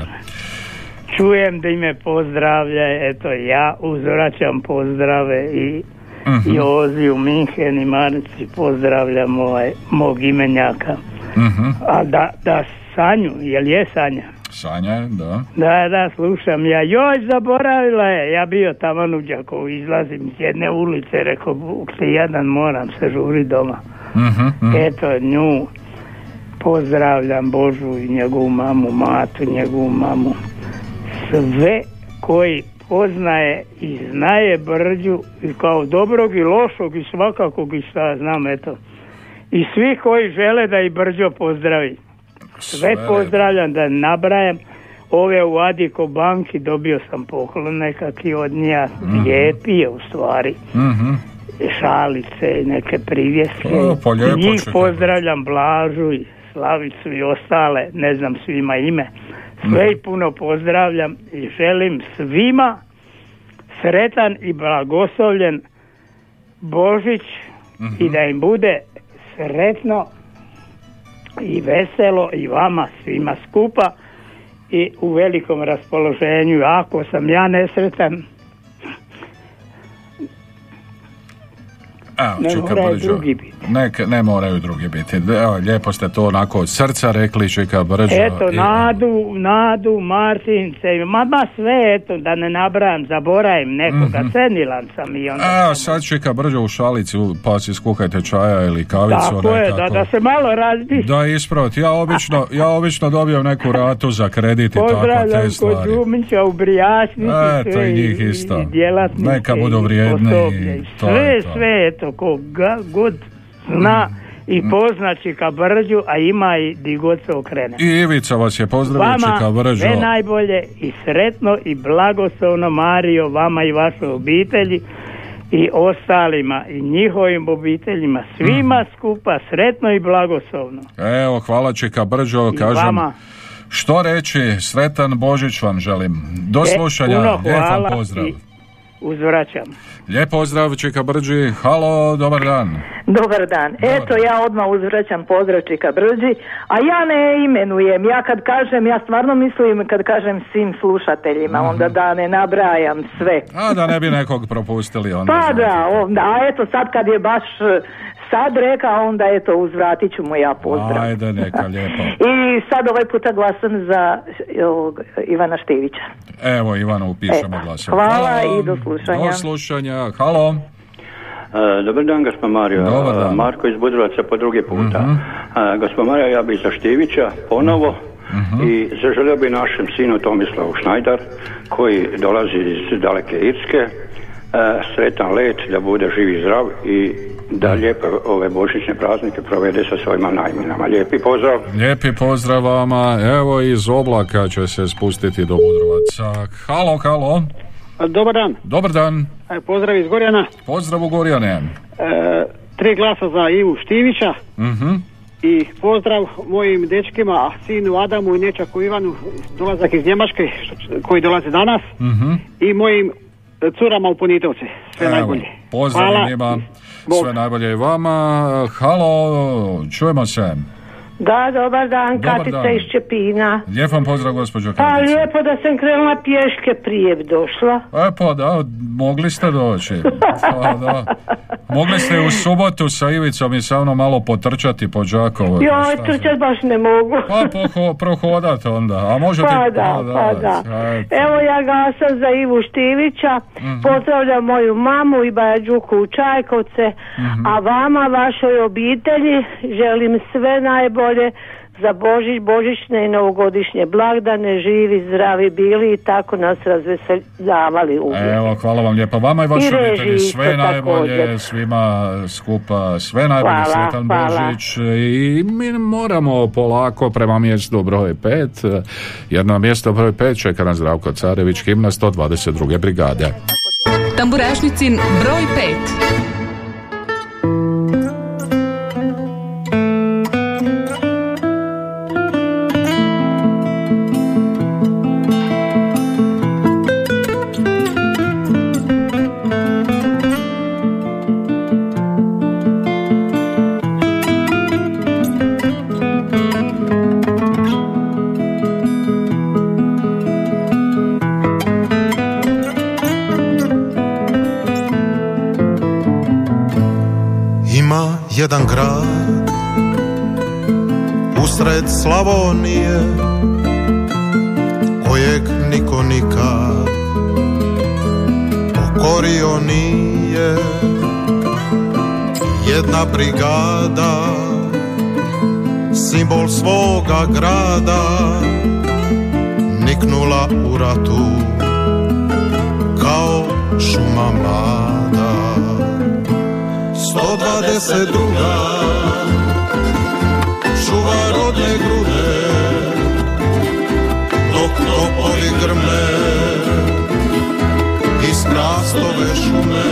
Čujem da ime pozdravlja, eto ja uzvraćam pozdrave i Mhm. Jozi u Minhen i Marici pozdravljam ovaj, mog imenjaka. Mhm. A da, da Sanju, jel je Sanja? Sanja, da. Da, da, slušam ja. Joj, zaboravila je. Ja bio tamo u Đakovu, izlazim iz jedne ulice, rekao, Bog te jedan, moram se žuri doma. Mhm, mhm. Eto, nju pozdravljam Božu i njegovu mamu, Matu, njegovu mamu. Sve koji poznaje i znaje Brđu i kao dobrog i lošog i svakakog i šta znam, eto. I svi koji žele da i Brđo pozdravi. Sve pozdravljam, da nabrajam. Ove u Adiko banki dobio sam poklon nekakvi od nja. Lijepi je u stvari. Mhm. Šalice i neke privjeske. O, pa Njih pozdravljam Blažu i Slavicu i ostale. Ne znam svima ime. Sve ih puno pozdravljam i želim svima sretan i blagoslovljen Božić i da im bude sretno i veselo i vama svima skupa i u velikom raspoloženju. Ako sam ja nesretan, Evo, Ne Čika moraju Brđo. drugi biti. Nek, ne moraju drugi biti. Evo, lijepo ste to onako od srca rekli, Čika Brđo. eto, I- Nadu, Nadu, Martince, ma, ma sve, eto, da ne nabrajam, zaboravim nekoga, Mhm. senilan sam i onda... Evo, sad Čika Brđo u šalici, pa si skuhajte čaja ili kavicu Tako je, da, nekako. da se malo razbi. Da, ispraviti. Ja obično, ja obično dobijem neku ratu za kredit i tako Pozdravljam te kod stvari. Đumića u Brijačnici, Eto, sve i njih isto. Neka budu vrijedni i to sve, je to. sve, eto, ko ga god zna i poznaći ka brđu, a ima i di god se okrene. I Ivica vas je pozdravio, Vama Čika Brđo. sve najbolje i sretno i blagoslovno Mario, vama i vašoj obitelji i ostalima i njihovim obiteljima, svima Mhm. skupa sretno i blagoslovno. Evo, hvala Čika Brđo, I kažem. vama. Što reći, sretan Božić vam želim. Do E, slušanja, vam hvala pozdrav. i Uzvraćam. Lijep pozdrav Čika Brđi, halo, dobar dan. Dobar dan. Eto, ja odmah uzvraćam pozdrav Čika Brđi, a ja ne imenujem. Ja kad kažem, ja stvarno mislim kad kažem svim slušateljima, Mhm. onda da ne nabrajam sve. A da ne bi nekog propustili onda. Pa znate. da, onda, a eto sad kad je baš sad rekao, onda eto uzvratit ću mu ja pozdrav. Ajde, neka, lijepo. I sad ovaj puta glasam za ovog Ivana Štivića. Evo, Ivanu upišemo Eto, glasom. hvala i do slušanja. Do slušanja, halo. E, Dobar dan, gospod Mario. Dobar dan. E, Marko iz Budrovaca po drugi puta. Mhm. E, Gospod Mario, ja bih za Štivića ponovo Mhm. i zaželio bi našem sinu Tomislavu Šnajdar, koji dolazi iz daleke Irske, e, sretan let, da bude živ i zdrav i da lijepe ove božićne praznike provede sa svojima najminama. Lijepi pozdrav. Lijepi pozdrav vama, evo iz oblaka će se spustiti do Budrovaca. Halo, halo. Dobar dan, Dobar dan, E, pozdrav iz Gorjana. pozdrav u Gorjane. E, tri glasa za Ivu Štivića Mhm. i pozdrav mojim dečkima, sinu Adamu i nečaku Ivanu, dolazak iz Njemačke koji dolaze danas Mhm. i mojim curama u Ponitovce. Sve Evo, najbolje. Pozdrav Hvala. njima, Bog. sve najbolje i vama. Halo, čujemo se. Da, dobar dan, Dobar Katica dan. iz Čepina. Lijep vam pozdrav, gospođo Pa Katica. lijepo da sam krenula pješke prije bi došla. E pa da, mogli ste doći. Pa da. Mogli ste u subotu sa Ivicom i sa mnom malo potrčati po Đakovu. Joj, znam. trčat baš ne mogu. Pa poho, prohodat onda, a možete... Pa da, pa da. Evo ja glasam za Ivu Štivića, Mhm. pozdravljam moju mamu i Baja Đuku u Čajkovce, Mhm. a vama, vašoj obitelji, želim sve najbolje za Božić, Božićne i novogodišnje blagdane, živi, zdravi bili i tako nas razveseljavali uvijek. Evo, hvala vam lijepo. Vama i vašoj I režiji obitelji sve najbolje, također. svima skupa sve najbolje, Hvala, sretan hvala. Božić i mi moramo polako prema mjestu broj 5, jer na mjesto broj 5 čeka nas Zdravko Carević, himna 122. brigade. Tamburašnicin broj 5. jedan grad. Usred Slavonije kojeg niko nikad pokorio nije. Jedna brigada simbol svoga grada niknula u ratu kao šuma mlada 122 čuva rodne grude dok topovi grme iz krastove šume.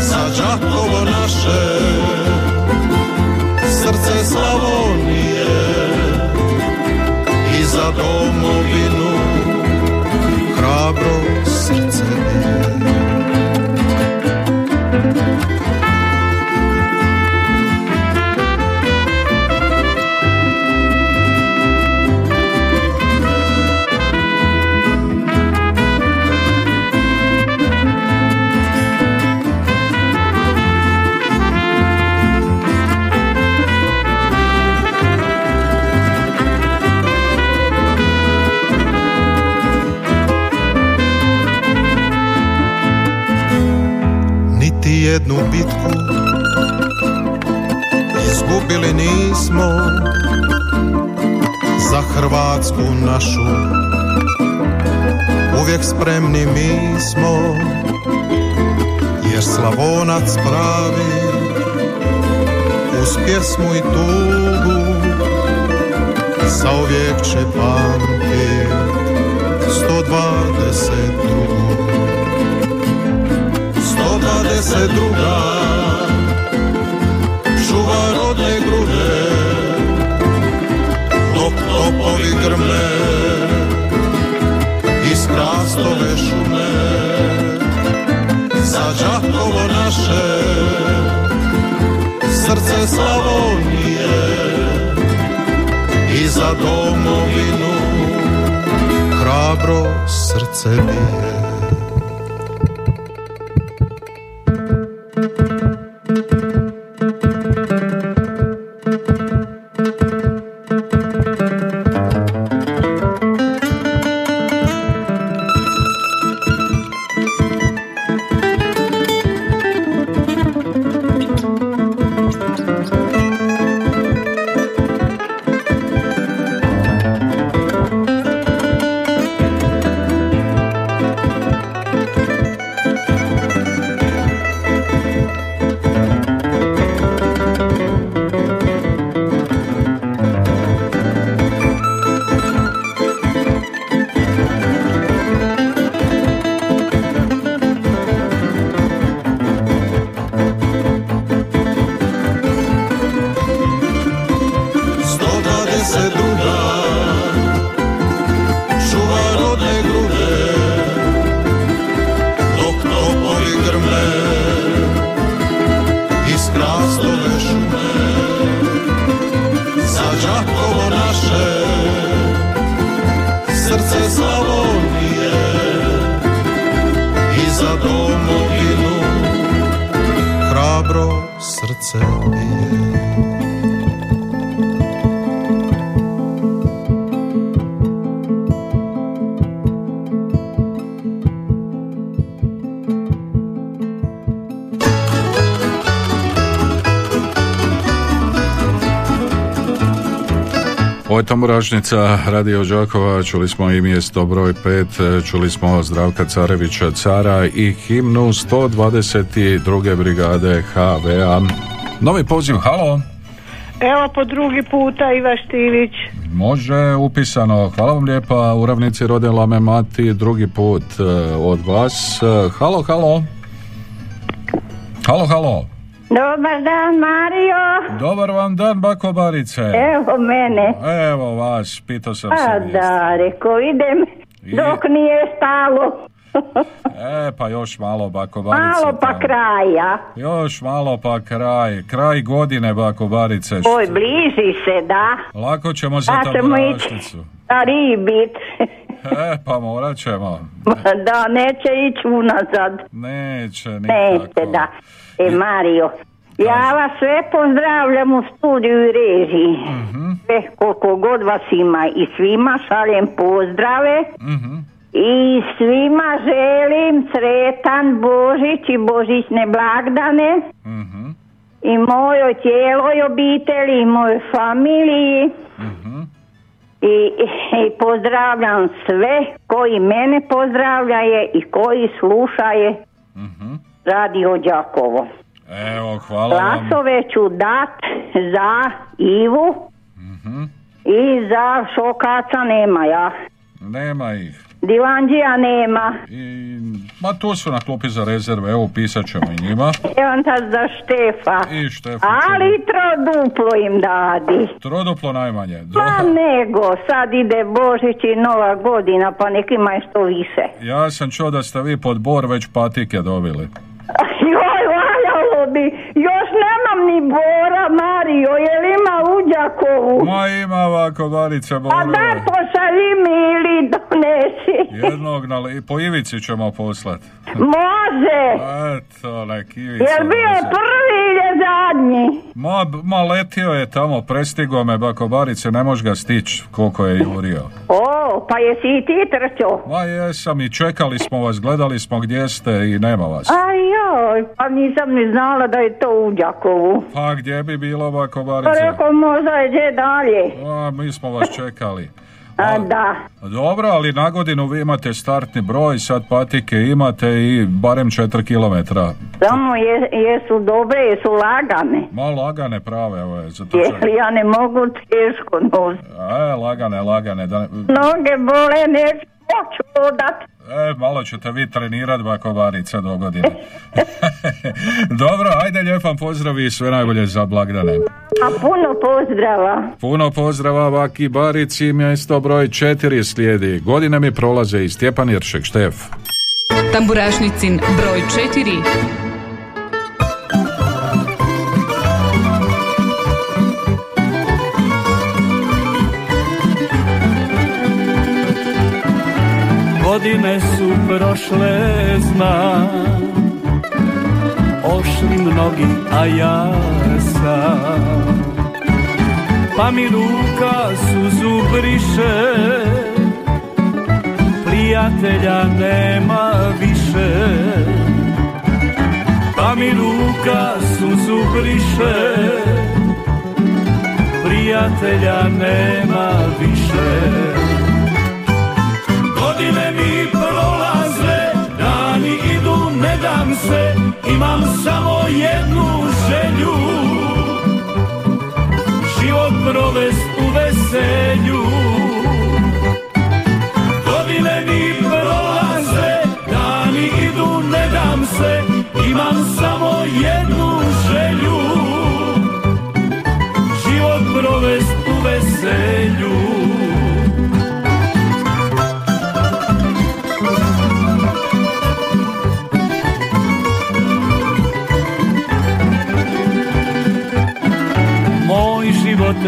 Za Đakovo naše srce Slavonije i za domovinu hrabro srce bije niti jednu bitku. Izgubili nismo za Hrvatsku našu. Uvijek spremni mi smo jer Slavonac pravi uz pjesmu i tugu zauvijek će pamtit 122 122 čuva rodne grude dok topovi grme iz krastove šume. Za Đakovo naše srce Slavonije i za domovinu hrabro srce bije Tamburašnica Radio Đakova, čuli smo i mjesto broj 5, čuli smo Zdravka Carevića Cara i himnu 122. brigade HVA. Novi poziv, halo! Evo po drugi puta Iva Štivić. Može, upisano. Hvala vam lijepa, u ravnici rodila me mati drugi put e, od vas. E, Halo, halo. Halo, halo. Dobar dan Mario. Dobar vam dan, bako Barice. Evo mene. Evo vas, pitao sam A se. da, reko idem dok nije stalo. E, pa još malo, bako Barice. Malo pa tamo. kraja. Još malo pa kraj. Kraj godine, bako Barice. Oj, bliži se, da. Lako ćemo za Da ćemo ići tamburašnicu. na ribit. E, pa morat ćemo. da, neće ići unazad. Neće, Neće, nikako. da. E, Mario, ja vas sve pozdravljam u studiju i režiji. Mhm. Sve, koliko god vas ima i svima šaljem pozdrave. Mhm. I svima želim sretan Božić i Božićne blagdane. Mhm. I mojoj cijeloj obitelji i mojoj familiji. I, I pozdravljam sve koji mene pozdravljaje i koji slušaje. Radio Đakovo. Evo, hvala vam. Glasove ću dat za Ivu Mhm. i za Šokaca nema ja. Nema ih. Divanđija nema. I, ma tu su na klupi za rezerve, evo pisat ćemo i njima. Evo tad za Štefa. I Štefa Ali troduplo im dadi. Troduplo najmanje. Pa nego, sad ide Božić i Nova godina, pa nek ima što više. Ja sam čuo da ste vi pod bor već patike dobili. Joj, ni Bora, Mario, jel ima u Đakovu? Ma ima ovako barice A borove. daj pošalji mi ili donesi. Jednog na li- po ivici ćemo poslat. Može. Eto, nek ivica. Jel bio doze. prvi ili zadnji? Ma, ma letio je tamo, prestigo me bako barice, ne može ga stići koliko je jurio. O, pa jesi i ti trčao? Ma jesam i čekali smo vas, gledali smo gdje ste i nema vas. Aj joj, pa nisam ni znala da je to u Đakovu. Pa gdje bi bilo bako Pa rekao možda je gdje dalje. A, mi smo vas čekali. A da. Dobro, ali na godinu vi imate startni broj, sad patike imate i barem 4 km. Samo je, jesu dobre, jesu lagane. Ma lagane prave, evo je, zato Jer ja ne mogu teško nositi. E, lagane, lagane. Da, Noge bole, neću moći odat. E, malo ćete vi trenirat bako barice do godine. Dobro, ajde lijep vam pozdrav i sve najbolje za blagdane. A puno pozdrava. Puno pozdrava Vaki Barici, mjesto broj 4 slijedi. Godine mi prolaze i Stjepan Jeršek, Štef. Tamburašnicin broj 4. Godine su prošle, zna Ošli mnogi, a ja sam. Pa mi ruka suzu briše Prijatelja nema više. Pa mi ruka suzu briše Prijatelja nema više imam samo jednu želju. Život provest u veselju.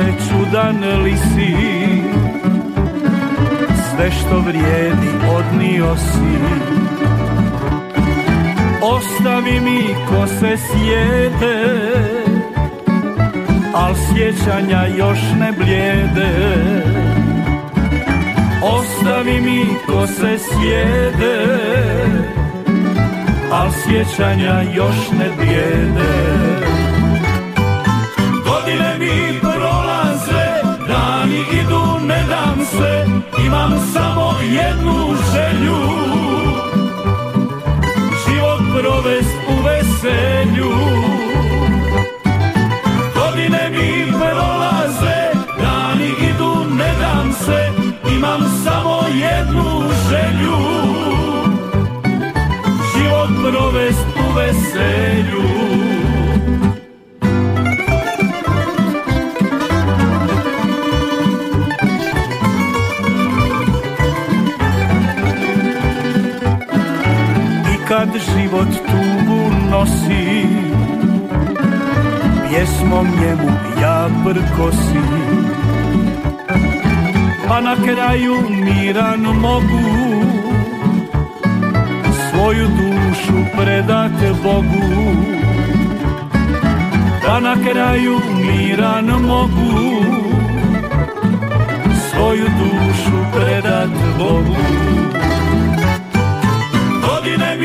Je čudan li si Sve što vrijedi odnio si. Ostavi mi ko se sjede Al sjećanja još ne blijede. Ostavi mi ko se sjede Al sjećanja još ne zadnji idu ne dam se Imam samo jednu želju. Život provest u veselju. Godine mi prolaze Dani idu ne dam se Imam samo jednu želju. Život provest u veselju. Tugu nosi. Pjesmom njemu ja prkosim Pa na kraju miran mogu. Svoju dušu predate Bogu. Pa na kraju miran mogu. Svoju dušu predat Bogu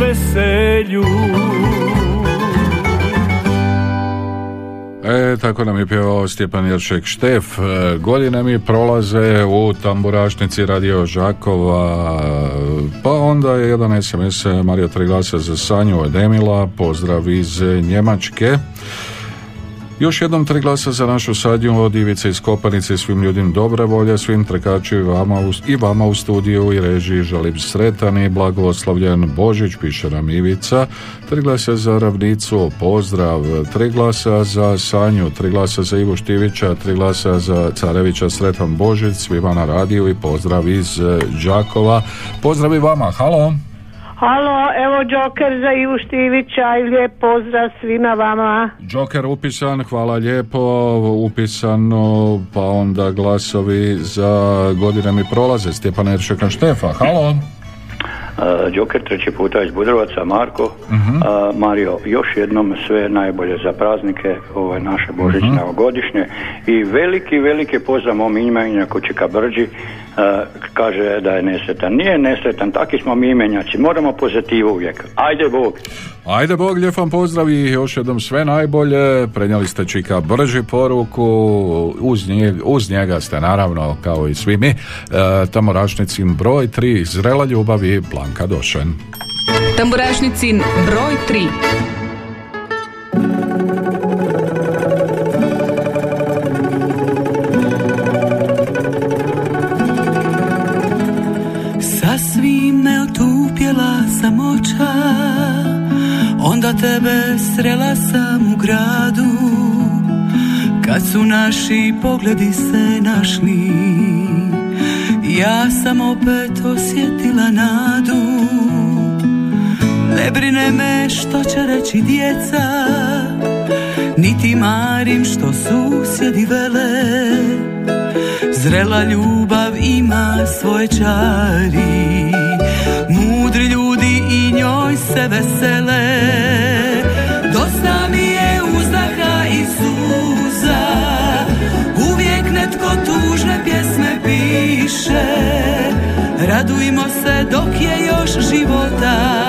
veselju. E, tako nam je pjevao Stjepan Jeršek Štef. E, godine mi prolaze u tamburašnici Radio Žakova, pa onda je jedan SMS Marija Triglasa za Sanju od Emila, pozdrav iz Njemačke. Još jednom tri glasa za našu sadnju od Ivice iz Kopanice svim ljudima dobre volje, svim trekačima i vama, u, i vama u studiju i režiji želim sretan i blagoslavljen Božić, piše nam Ivica. Tri glasa za Ravnicu, pozdrav. Tri glasa za Sanju, tri glasa za Ivo Štivića, tri glasa za Carevića, sretan Božić, svima na radiju i pozdrav iz eh, Đakova. Pozdrav i vama, halo! Halo, evo Joker za Ivu Štivića i lijep pozdrav svima vama. Joker upisan, hvala lijepo, upisano, pa onda glasovi za godine mi prolaze. Stjepan Eršeka Štefa, halo. Joker treći puta iz Budrovaca, Marko. Mhm. Uh, Mario, još jednom sve najbolje za praznike, ove naše božićne Mhm. novogodišnje i veliki, veliki pozdrav mom imenjaku uh, kaže da je nesretan. Nije nesretan, takvi smo mi imenjaci, moramo pozitivu uvijek. Ajde Bog! Ajde Bog, lijep vam pozdrav i još jednom sve najbolje. Prenijeli ste Čika brži poruku, uz, njeg, uz njega ste naravno, kao i svi mi, e, tamorašnicim broj 3, Zrela ljubav i Blanka Došen. Tamburašnicin broj 3. Sasvim me otupjela samoća Onda tebe srela sam u gradu Kad su naši pogledi se našli Ja sam opet osjetila nadu. Ne brine me što će reći djeca Niti marim što susjedi vele. Zrela ljubav ima svoje čari Mudri ljudi i njoj se vesele je još života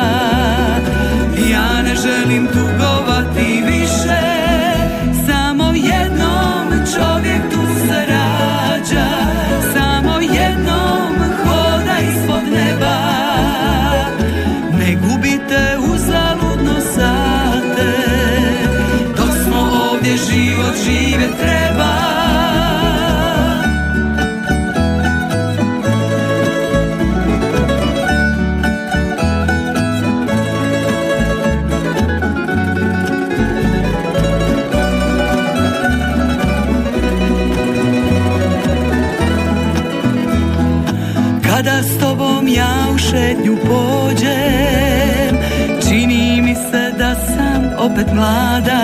opet mlada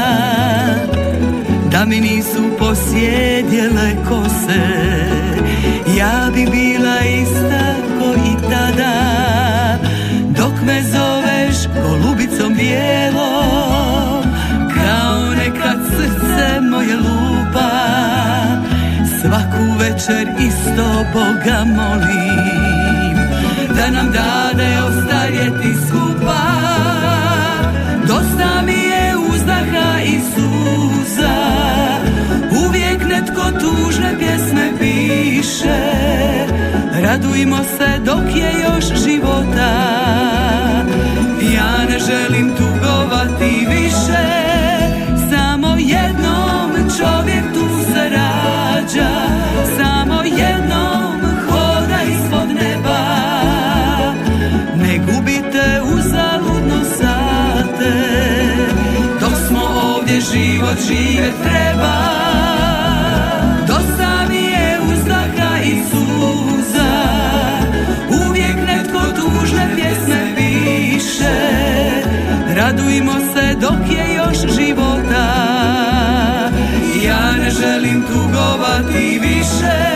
Da mi nisu posjedjele kose. Ja bi bila ista ko i tada Dok me zoveš golubicom bijelom Kao nekad srce moje lupa. Svaku večer isto Boga molim Da nam dade ostarjeti Radujmo se dok je još života. Ja ne želim tugovati više Samo jednom čovjek tu se rađa. Samo jednom hoda ispod neba. Ne gubite uzaludno sate. Dok smo ovdje život žive treba. dok je još života. Ja ne želim tugovati više.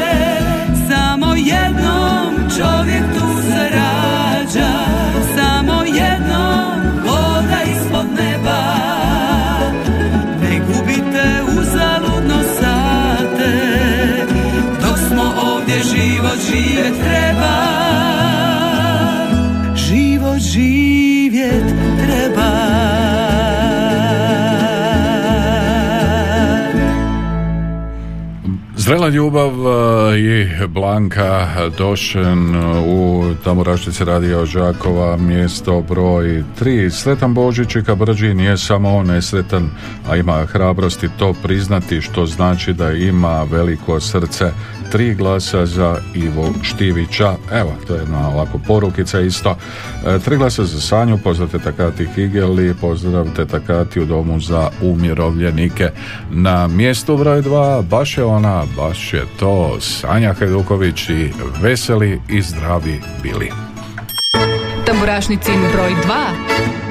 Zrela ljubav e, i Blanka Došen u Tamoraštici Radio Žakova, mjesto broj 3. Sretan Božić i Kabrđi nije samo on nesretan, a ima hrabrosti to priznati što znači da ima veliko srce. Tri glasa za Ivo Štivića. Evo, to je jedna ovako porukica isto. E, tri glasa za Sanju, pozdrav Takati Higeli, pozdrav Takati u Domu za umirovljenike. Na mjestu broj 2 baš je ona baš je to Sanja Hajduković i veseli i zdravi bili. Tamburašnici broj 2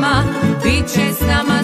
nama, bit će s nama.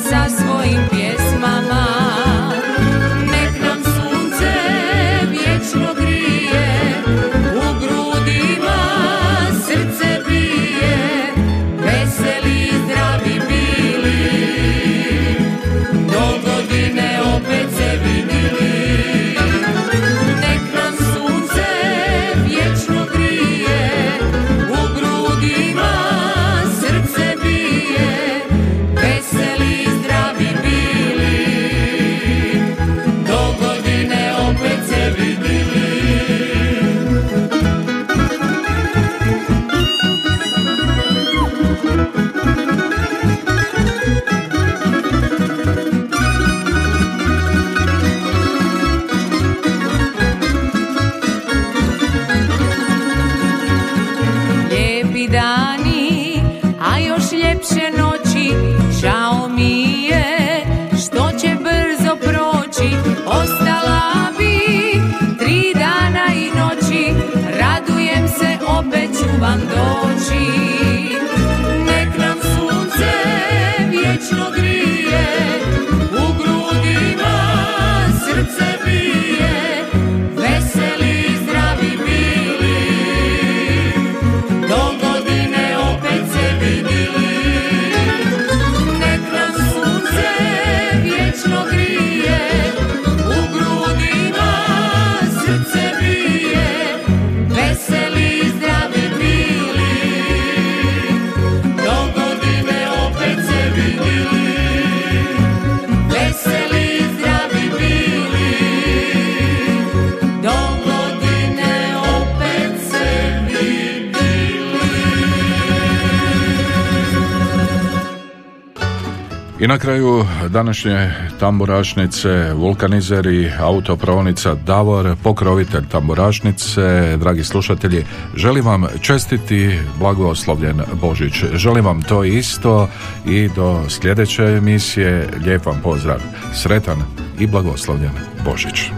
Današnje tamburašnice, vulkanizeri, autopravnica Davor, pokrovitelj tamburašnice, dragi slušatelji, želim vam čestiti blagoslovljen Božić. Želim vam to isto i do sljedeće emisije lijep vam pozdrav. Sretan i blagoslovljen Božić.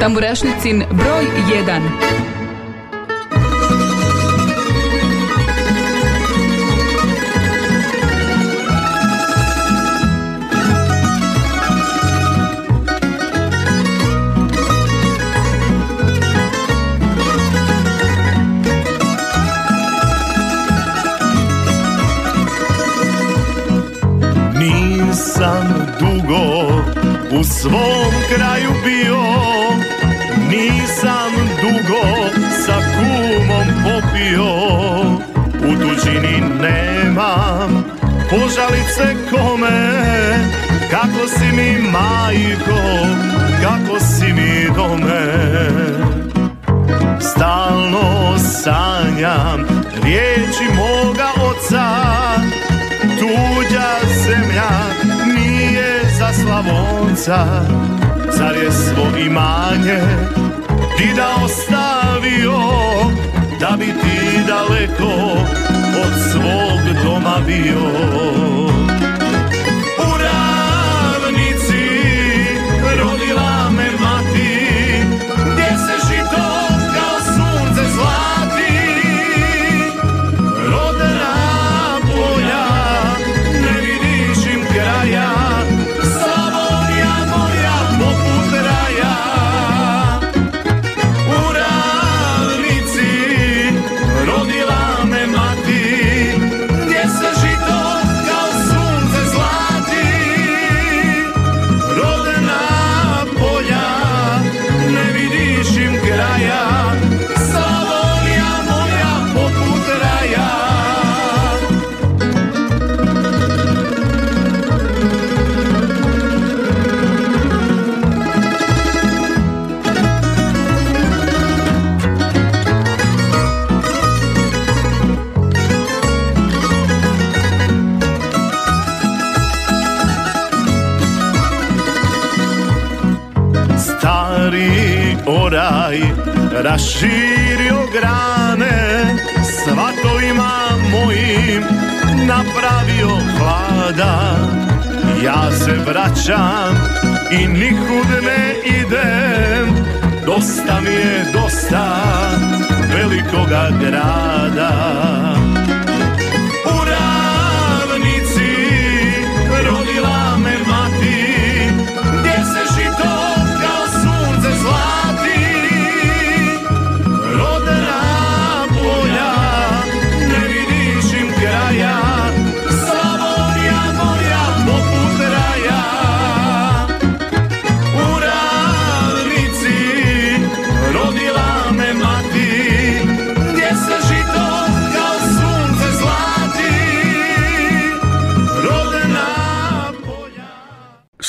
Tamburašnicin broj 1. kraju bio Nisam dugo sa kumom popio. U tuđini nemam požalice kome Kako si mi majko, kako si mi dome. Stalno sanjam riječi moga oca Tuđa zemlja nije za Slavonca Zar je svo imanje ti da ostavio Da bi ti daleko od svog doma bio raširio grane Svatovima mojim napravio hlada Ja se vraćam i nikud ne idem Dosta mi je dosta velikoga grada